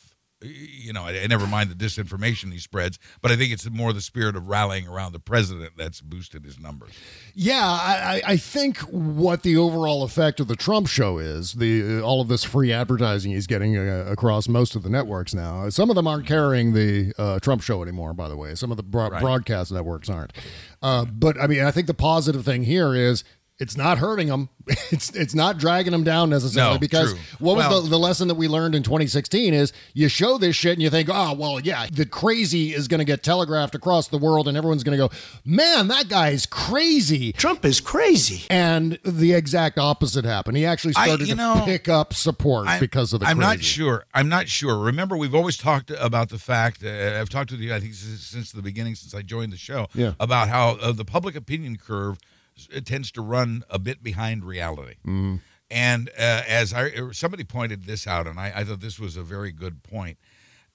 you know, I, I never mind the disinformation he spreads, but I think it's more the spirit of rallying around the president that's boosted his numbers. Yeah, I, I- I think what the overall effect of the Trump show is the uh, all of this free advertising he's getting uh, across most of the networks now. Some of them aren't carrying the uh, Trump show anymore, by the way. Some of the bro- Right. broadcast networks aren't. Uh, but I mean, I think the positive thing here is. It's not hurting them. It's it's not dragging them down necessarily No, because true. what was Well- the, the lesson that we learned in 2016 is you show this shit and you think, oh well, yeah, the crazy is going to get telegraphed across the world and everyone's going to go, man, that guy's crazy. Trump is crazy. And the exact opposite happened. He actually I- started you to know, pick up support I'm- because of the I'm not sure. I'm not sure. Remember, we've always talked about the fact. Uh, I've talked to you. I think since, since the beginning, since I joined the show, Yeah. about how uh, the public opinion curve it tends to run a bit behind reality. Mhm. And uh, as I somebody pointed this out, and I, I thought this was a very good point.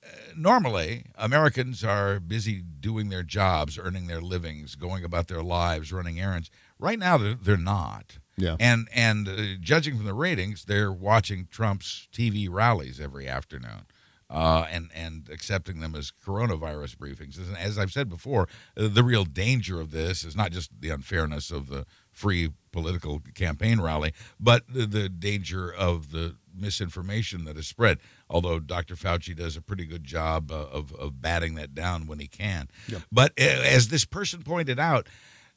Uh, normally, Americans are busy doing their jobs, earning their livings, going about their lives, running errands. Right now, they're, they're not. Yeah. And and uh, judging from the ratings, they're watching Trump's TV rallies every afternoon. Uh, and and accepting them as coronavirus briefings. As, as I've said before, the real danger of this is not just the unfairness of the free political campaign rally, but the, the danger of the misinformation that is spread. Although Dr. Fauci does a pretty good job uh, of of batting that down when he can. But uh, as this person pointed out,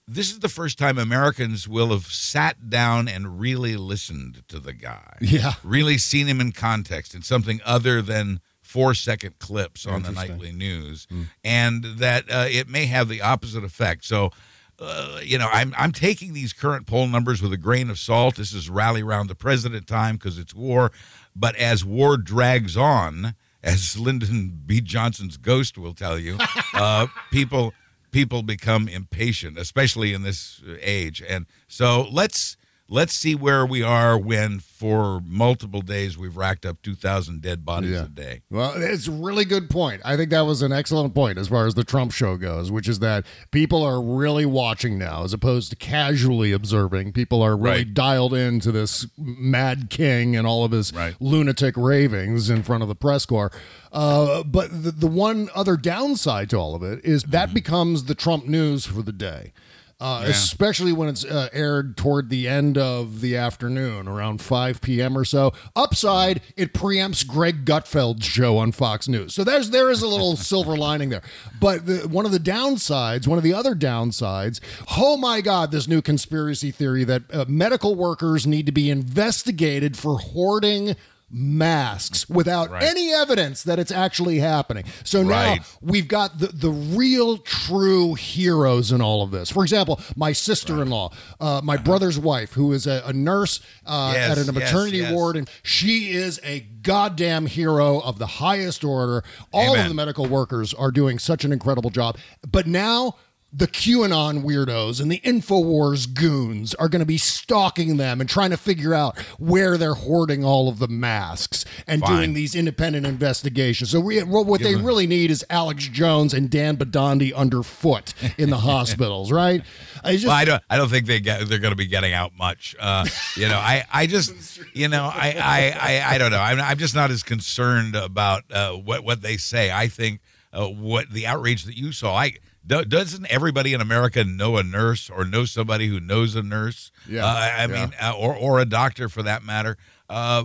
this is the first time Americans will have sat down and really listened to the guy. Yeah. Really seen him in context in something other than four second clips on the nightly news. And that uh, it may have the opposite effect. So, uh, you know, I'm, I'm taking these current poll numbers with a grain of salt. This is rally around the president time because it's war. But as war drags on, as Lyndon B. Johnson's ghost will tell you, uh, people people become impatient, especially in this age. And so let's let's see where we are when for multiple days we've racked up 2,000 dead bodies Yeah. a day. Well, it's a really good point. I think that was an excellent point as far as the Trump show goes, which is that people are really watching now as opposed to casually observing. People are really Right. dialed into this mad king and all of his lunatic ravings in front of the press corps. Uh, but the, the one other downside to all of it is that becomes the Trump news for the day. Uh, Yeah. Especially when it's uh, aired toward the end of the afternoon, around 5 p.m. or so. Upside, it preempts Greg Gutfeld's show on Fox News. So there's there is a little silver lining there. But the, one of the downsides, one of the other downsides, oh my God, this new conspiracy theory that uh, medical workers need to be investigated for hoarding masks without any evidence that it's actually happening. So now we've got the, the real true heroes in all of this. For example, my sister in law, uh, my brother's wife, who is a, a nurse uh, Yes, at a maternity yes. ward, and she is a goddamn hero of the highest order. All of the medical workers are doing such an incredible job. But now the QAnon weirdos and the InfoWars goons are going to be stalking them and trying to figure out where they're hoarding all of the masks and Fine. doing these independent investigations. So we, what what they really need is Alex Jones and Dan Bidondi underfoot in the hospitals, right? I just, well, I don't. I don't think they get. They're going to be getting out much. Uh, you know, I. I just. You know, I. I. I, I don't know. I'm. I'm just not as concerned about uh, what what they say. I think uh, what the outrage that you saw. I. do- Doesn't everybody in America know a nurse or know somebody who knows a nurse? Yeah, Uh, I yeah. mean, uh, or or a doctor for that matter. Uh,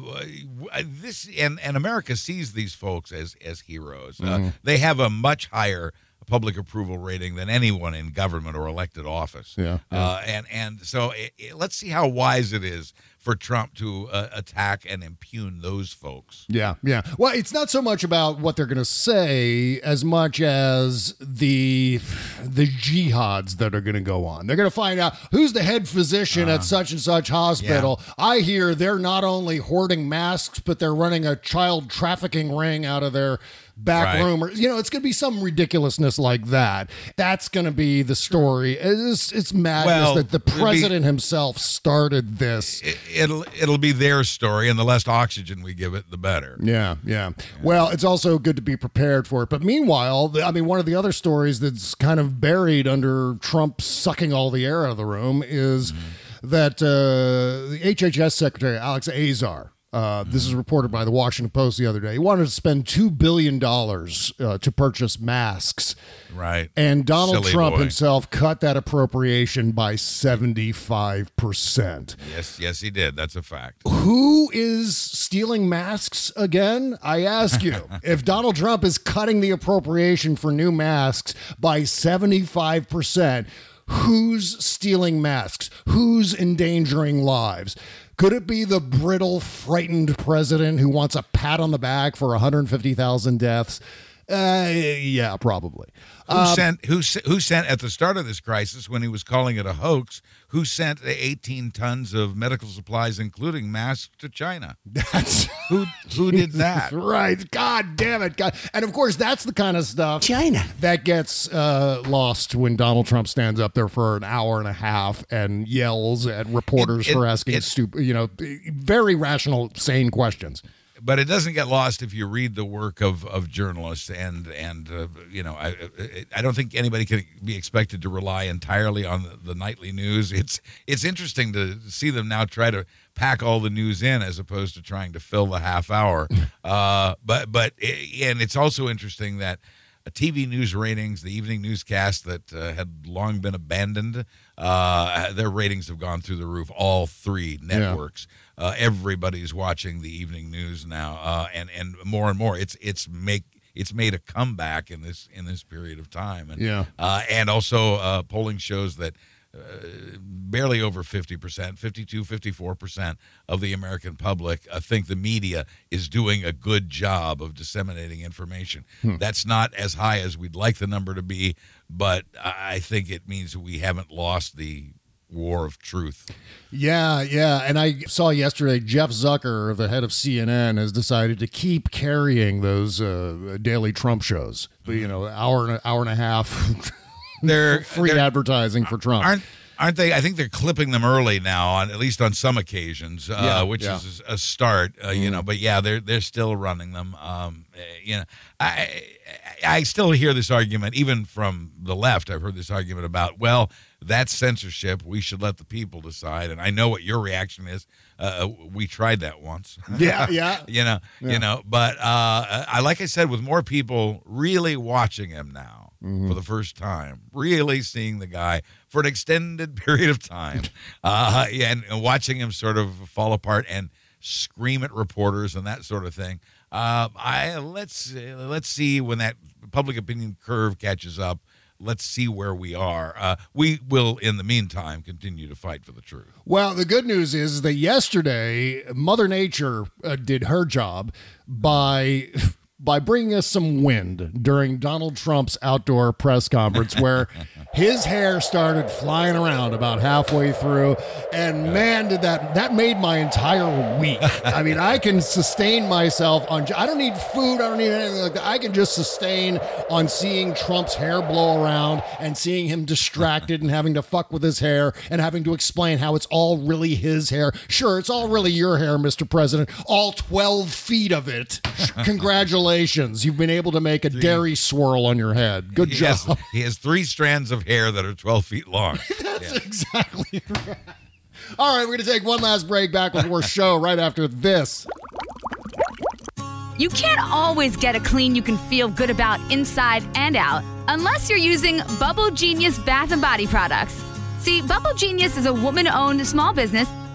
this and and America sees these folks as as heroes. Uh, Mhm. they have a much higher public approval rating than anyone in government or elected office. Yeah, Uh, and and so i i let's see how wise it is for Trump to uh, attack and impugn those folks. Yeah, yeah. Well, it's not so much about what they're going to say as much as the the jihads that are going to go on. They're going to find out who's the head physician at such and such hospital. I hear they're not only hoarding masks, but they're running a child trafficking ring out of their back Right. room or you know it's going to be some ridiculousness like that that's going to be the story it's, it's madness Well, that the it'd be- president himself started this It, it'll it'll be their story, and the less oxygen we give it, the better. Yeah, yeah. Well, it's also good to be prepared for it. But meanwhile, I mean, one of the other stories that's kind of buried under Trump sucking all the air out of the room is that uh, the HHS Secretary Alex Azar. Uh, this is reported by the Washington Post the other day. He wanted to spend two billion dollars uh, to purchase masks, Right. and Donald Silly Trump boy. himself cut that appropriation by seventy-five percent. Yes, yes, he did. That's a fact. Who is stealing masks again? I ask you. if Donald Trump is cutting the appropriation for new masks by 75%, who's stealing masks? Who's endangering lives? Could it be the brittle, frightened president who wants a pat on the back for 150,000 deaths? Uh, yeah, probably. Who Um, sent who s- who sent at the start of this crisis when he was calling it a hoax? Who sent 18 tons of medical supplies, including masks, to China? That's who who did that? right. God damn it. God. And of course, that's the kind of stuff China that gets uh, lost when Donald Trump stands up there for an hour and a half and yells at reporters It- it- for asking it- stupid, you know, very rational, sane questions. But it doesn't get lost if you read the work of, of journalists and and uh, you know I I- don't think anybody can be expected to rely entirely on the, the nightly news. It's it's interesting to see them now try to pack all the news in as opposed to trying to fill the half hour. Uh, but but and it's also interesting that. TV news ratings, the evening newscast that uh, had long been abandoned, uh, their ratings have gone through the roof. All three networks uh, everybody's watching the evening news now, uh, and and more and more. It's it's make it's made a comeback in this in this period of time, and Yeah. uh, and also uh, polling shows that. Uh, barely over 50%, 52, 54% of the American public uh, think the media is doing a good job of disseminating information. Hmm. That's not as high as we'd like the number to be, but I think it means we haven't lost the war of truth. Yeah, yeah. And I saw yesterday Jeff Zucker, the head of CNN, has decided to keep carrying those uh, daily Trump shows. You know, hour and hour and a half. They're free they're- advertising for Trump. Aren't aren't they? I think they're clipping them early now, on at least on some occasions, uh, Yeah, which yeah. is a start. Uh, You Mhm. know, but yeah, they're they're still running them. Um, eh, you know, I I still hear this argument even from the left. I've heard this argument about well, that's censorship. We should let the people decide. And I know what your reaction is. Uh, we tried that once. Yeah, yeah. you know, Yeah. you know. But uh, I like I said, with more people really watching him now Mm-hmm. for the first time, really seeing the guy for an extended period of time, uh, and, watching him sort of fall apart and scream at reporters and that sort of thing. Uh, I let's let's see when that public opinion curve catches up. let's see where we are. Uh, we will, in the meantime, continue to fight for the truth. Well, the good news is that yesterday, Mother Nature uh, did her job by by bringing us some wind during Donald Trump's outdoor press conference, where his hair started flying around about halfway through, and man, did that that made my entire week. I mean, I can sustain myself on. I don't need food. I don't need anything like that. I can just sustain on seeing Trump's hair blow around and seeing him distracted and having to fuck with his hair and having to explain how it's all really his hair. Sure, it's all really your hair, Mr. President. All 12 feet of it. Congratulations. You've been able to make a dairy swirl on your head. Good He job. has, he has three strands of hair that are 12 feet long. That's exactly right. All right, we're going to take one last break back with more show right after this. You can't always get a clean you can feel good about inside and out unless you're using Bubble Genius Bath and Body products. See, Bubble Genius is a woman owned small business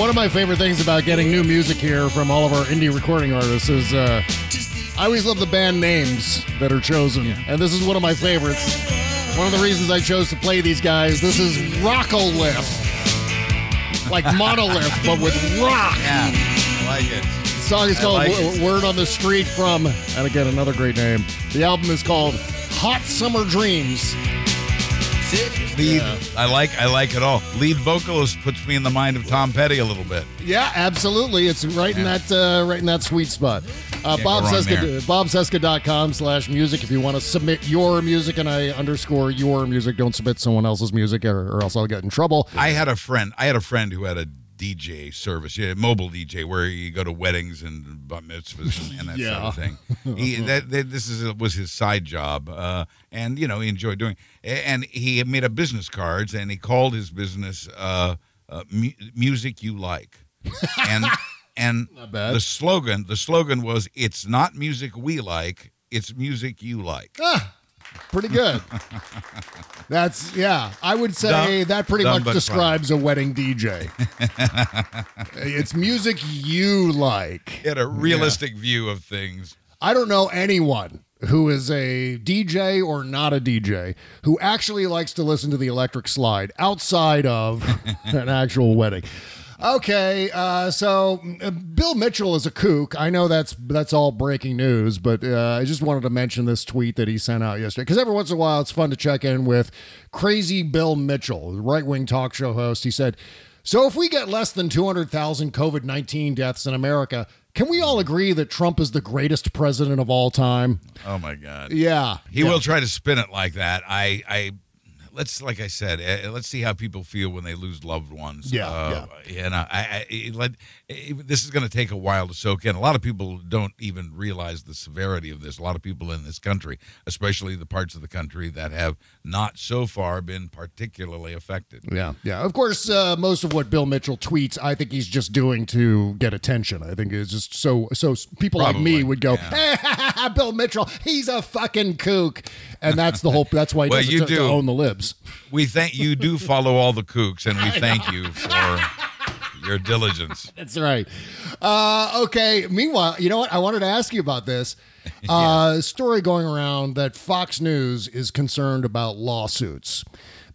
One of my favorite things about getting new music here from all of our indie recording artists is uh, I always love the band names that are chosen, and this is one of my favorites. One of the reasons I chose to play these guys. This is Rockolith, like monolith, but with rock. Yeah, I like it. The song is called like W- Word on the Street from, and again another great name. The album is called Hot Summer Dreams. Lead, I like I like it all. Lead vocalist puts me in the mind of Tom Petty a little bit. Yeah, absolutely. It's right in that uh, right in that sweet spot. Uh, Can't Bob go wrong Cesca, there. bobcesca.com slash music if you want to submit your music and I underscore your music. Don't submit someone else's music or, or else I'll get in trouble. I had a friend. I had a friend who had a DJ service, yeah, mobile DJ, where you go to weddings and bat mitzvahs and, and that sort of thing. He, that, that this is was his side job, uh, and you know he enjoyed doing. And he had made up business cards, and he called his business uh, uh, mu- "Music You Like," and and the slogan the slogan was, "It's not music we like, it's music you like." Ah, pretty good. That's yeah. I would say Dumb- that pretty much describes a wedding DJ. it's music you like. Had a realistic view of things. I don't know anyone who is a DJ or not a DJ who actually likes to listen to the electric slide outside of an actual wedding. Okay, uh, so uh, Bill Mitchell is a kook. I know that's that's all breaking news, but uh, I just wanted to mention this tweet that he sent out yesterday because every once in a while it's fun to check in with crazy Bill Mitchell, right wing talk show host. He said, "So if we get less than two hundred thousand COVID nineteen deaths in America, can we all agree that Trump is the greatest president of all time?" Oh my God. Yeah, He yeah. will try to spin it like that. I, I, let's like I said, uh, let's see how people feel when they lose loved ones. Yeah, uh, yeah. You know, I, I it, let it, this is going to take a while to soak in. A lot of people don't even realize the severity of this. A lot of people in this country, especially the parts of the country that have not so far been particularly affected. Yeah, yeah. Of course, uh, most of what Bill Mitchell tweets, I think he's just doing to get attention. I think it's just so so people like me would go, Bill Mitchell, he's a fucking kook, and that's the whole. That's why he Well, does it you do. own the libs. We thank you do follow all the kooks, and we thank you for your diligence. That's right. Uh, okay. Meanwhile, you know what? I wanted to ask you about this. Uh, story going around that Fox News is concerned about lawsuits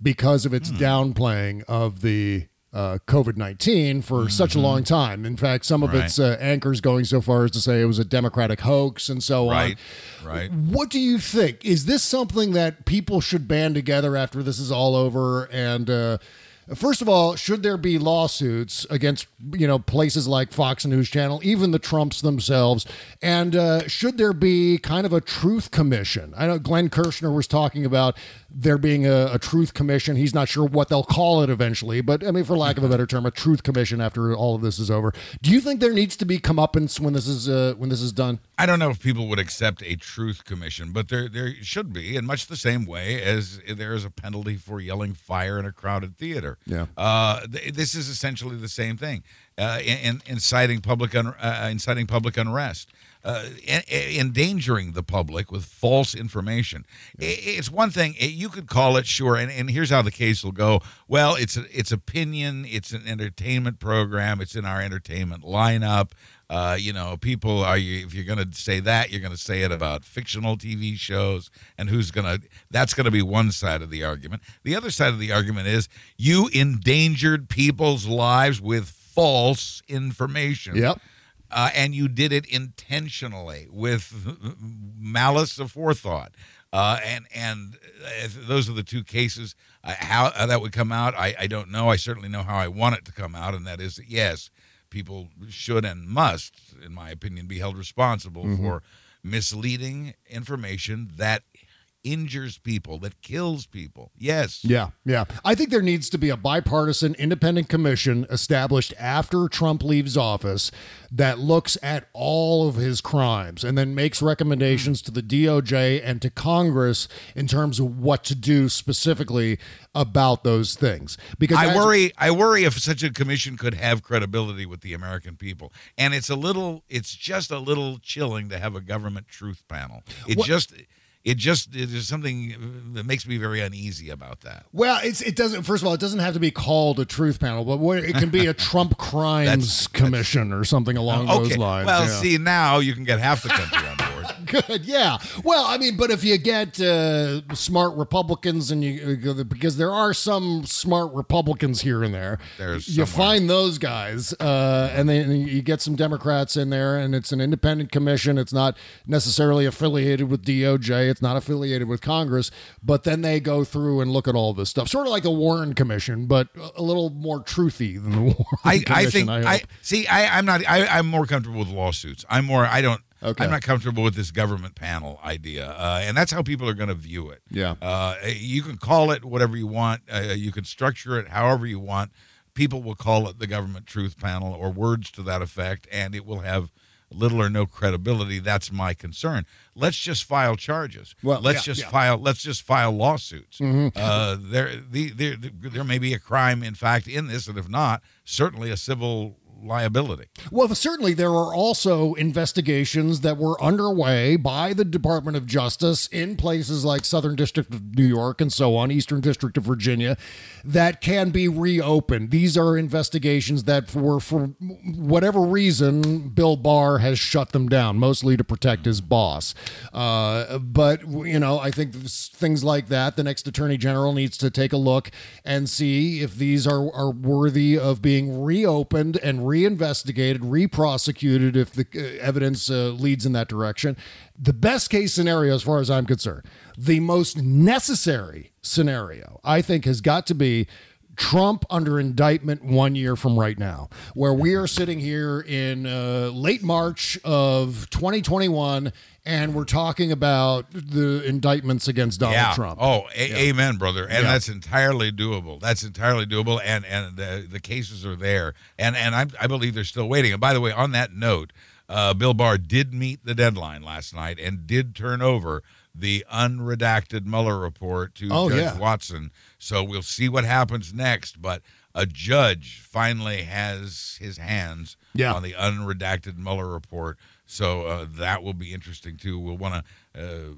because of its downplaying of the uh, COVID 19 for such a long time. In fact, some of Right. its uh, anchors going so far as to say it was a Democratic hoax and so Right. on. Right. What do you think? Is this something that people should band together after this is all over? And uh, first of all, should there be lawsuits against you know places like Fox News Channel, even the Trumps themselves? And uh, should there be kind of a truth commission? I know Glenn Kirshner was talking about there being a, a truth commission. He's not sure what they'll call it eventually, but I mean, for lack of a better term, a truth commission after all of this is over. Do you think there needs to be comeuppance when this is uh, when this is done? I don't know if people would accept a truth commission, but there there should be, in much the same way as there is a penalty for yelling fire in a crowded theater. Yeah. Uh, th- this is essentially the same thing, uh, in, in- inciting public un- uh, inciting public unrest. Uh, en- en- endangering the public with false information. It's one thing eh, you could call it, sure, and, and here's how the case will go. Well, it's a, it's opinion, it's an entertainment program, it's in our entertainment lineup. Uh, you know, people are you if you're going to say that, you're going to say it about fictional TV shows, and who's going to? That's going to be one side of the argument. The other side of the argument is you endangered people's lives with false information. Yep. Uh, and you did it intentionally with malice aforethought. Uh, and and uh, those are the two cases. Uh, how uh, that would come out, I, I don't know. I certainly know how I want it to come out, and that is that yes, people should and must, in my opinion, be held responsible Mhm. for misleading information that injures people, that kills people. Yes. Yeah, yeah. I think there needs to be a bipartisan independent commission established after Trump leaves office that looks at all of his crimes and then makes recommendations hmm. to the DOJ and to Congress in terms of what to do specifically about those things. Because I as- worry. I worry if such a commission could have credibility with the American people, and it's a little. It's just a little chilling to have a government truth panel. It What- just. It just it is something that makes me very uneasy about that. Well, it's it doesn't. First of all, it doesn't have to be called a truth panel, but what, it can be a Trump crimes commission or something along those okay. lines. Well, yeah. see now you can get half the country on board. Good, yeah. Well, I mean, but if you get uh, smart Republicans, and you uh, because there are some smart Republicans here and there, There's you somewhere. find those guys, uh, and then you get some Democrats in there, and it's an independent commission. It's not necessarily affiliated with DOJ. It's not affiliated with Congress, but then they go through and look at all this stuff, sort of like the Warren Commission, but a little more truthy than the Warren I, Commission. I think I, I, see. I, I'm not. I, I'm more comfortable with lawsuits. I'm more. I don't. Okay. I'm not comfortable with this government panel idea, uh, and that's how people are going to view it. Yeah. Uh, you can call it whatever you want. Uh, you can structure it however you want. People will call it the government truth panel or words to that effect, and it will have little or no credibility. That's my concern. Let's just file charges. Well, let's yeah, just yeah. file. Let's just file lawsuits. Mhm. Uh, there, the, there, there may be a crime, in fact, in this, and if not, certainly a civil liability. Well, certainly there are also investigations that were underway by the Department of Justice in places like Southern District of New York and so on, Eastern District of Virginia, that can be reopened. These are investigations that, for for whatever reason, Bill Barr has shut them down, mostly to protect his boss. Uh, but you know, I think things like that, the next Attorney General needs to take a look and see if these are are worthy of being reopened and reinvestigated, reprosecuted if the uh, evidence uh, leads in that direction. The best case scenario, as far as I'm concerned, the most necessary scenario, I think, has got to be. Trump under indictment one year from right now, where we are sitting here in uh, late March of 2021, and we're talking about the indictments against Donald yeah. Trump. Oh, a- amen, brother. And Yeah. that's entirely doable. That's entirely doable. And and the, the cases are there. And and I, I believe they're still waiting. And by the way, on that note, uh, Bill Barr did meet the deadline last night and did turn over the unredacted Mueller report to Oh, Judge yeah. Walton. So we'll see what happens next. But a judge finally has his hands Yeah. on the unredacted Mueller report. So uh, that will be interesting too. We'll want to, uh,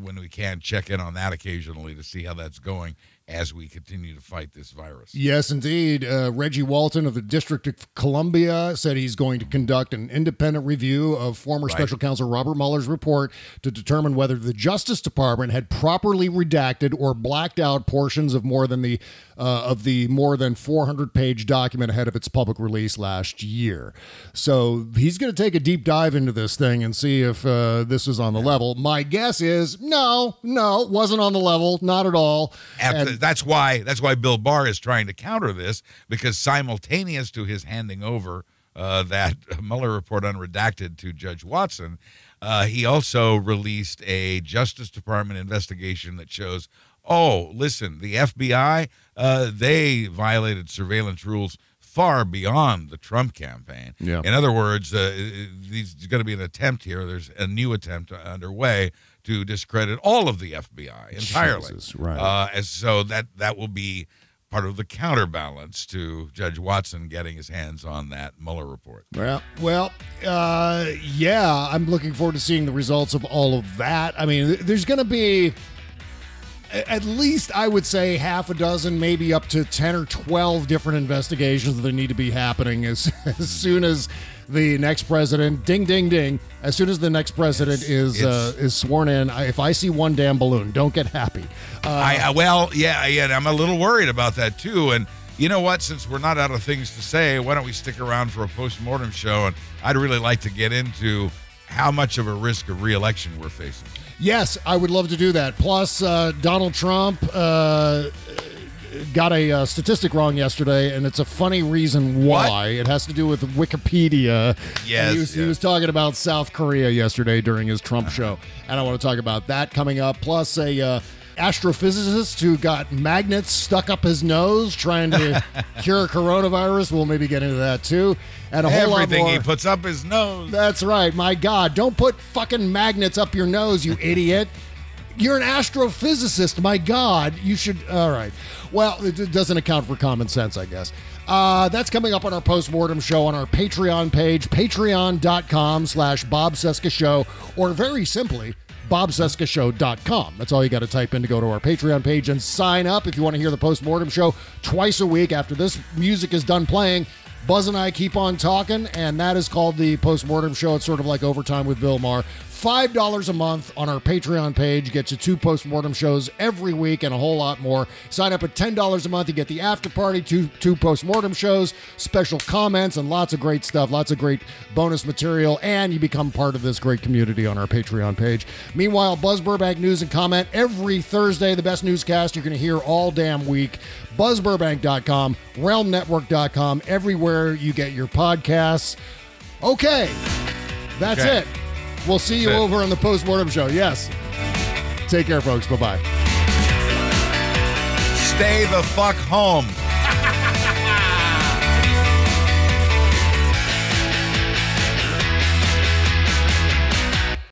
when we can, check in on that occasionally to see how that's going as we continue to fight this virus. Yes, indeed. Uh, Reggie Walton of the District of Columbia said he's going to conduct an independent review of former Right. Special Counsel Robert Mueller's report to determine whether the Justice Department had properly redacted or blacked out portions of more than the uh, of the more than 400 page document ahead of its public release last year. So he's going to take a deep dive into this thing and see if uh, this is on the level. My guess is no, no, wasn't on the level, not at all. At And- the- that's why that's why Bill Barr is trying to counter this because simultaneous to his handing over uh, that Mueller report unredacted to Judge Walton, uh, he also released a Justice Department investigation that shows, oh, listen, the FBI uh, they violated surveillance rules far beyond the Trump campaign. Yeah. In other words, uh, there's going to be an attempt here. There's a new attempt underway to discredit all of the FBI entirely. Jesus, right. Uh, and so that that will be part of the counterbalance to Judge Walton getting his hands on that Mueller report. Well, well, uh, yeah, I'm looking forward to seeing the results of all of that. I mean, there's going to be at least, I would say, half a dozen, maybe up to 10 or 12 different investigations that need to be happening as, as soon as the next president, ding, ding, ding, as soon as the next president is uh, is sworn in. I, if I see one damn balloon, don't get happy. Uh, I, I well, yeah, yeah, I'm a little worried about that too. And you know what? Since we're not out of things to say, why don't we stick around for a post-mortem show? And I'd really like to get into how much of a risk of reelection we're facing. Yes, I would love to do that. Plus, uh, Donald Trump uh, got a uh, statistic wrong yesterday, and it's a funny reason why. It has to do with Wikipedia. Yes, he was, he was talking about South Korea yesterday during his Trump show, and I want to talk about that coming up. Plus, a uh, astrophysicist who got magnets stuck up his nose trying to cure coronavirus. We'll maybe get into that too, and a whole lot of. Everything more. he puts up his nose. That's right. My God, don't put fucking magnets up your nose, you idiot. You're an astrophysicist. My God, you should. All right. Well, it it doesn't account for common sense, I guess. Uh, that's coming up on our postmortem show on our Patreon page, patreon.com slash Bob Cesca Show, or very simply, bobcescashow.com. That's all you got to type in to go to our Patreon page and sign up if you want to hear the postmortem show twice a week after this music is done playing. Buzz and I keep on talking, and that is called the postmortem show. It's sort of like overtime with Bill Maher. Five dollars a month on our Patreon page gets you two postmortem shows every week and a whole lot more. Sign up at ten dollars a month, you get the after party, two two postmortem shows, special comments, and lots of great stuff, lots of great bonus material, and you become part of this great community on our Patreon page. Meanwhile, Buzz Burbank news and comment every Thursday, the best newscast you're going to hear all damn week. BuzzBurbank.com, RealmNetwork.com, everywhere you get your podcasts. Okay, that's Okay. it. We'll see you over on the postmortem show. Yes. Take care, folks. Bye bye. Stay the fuck home.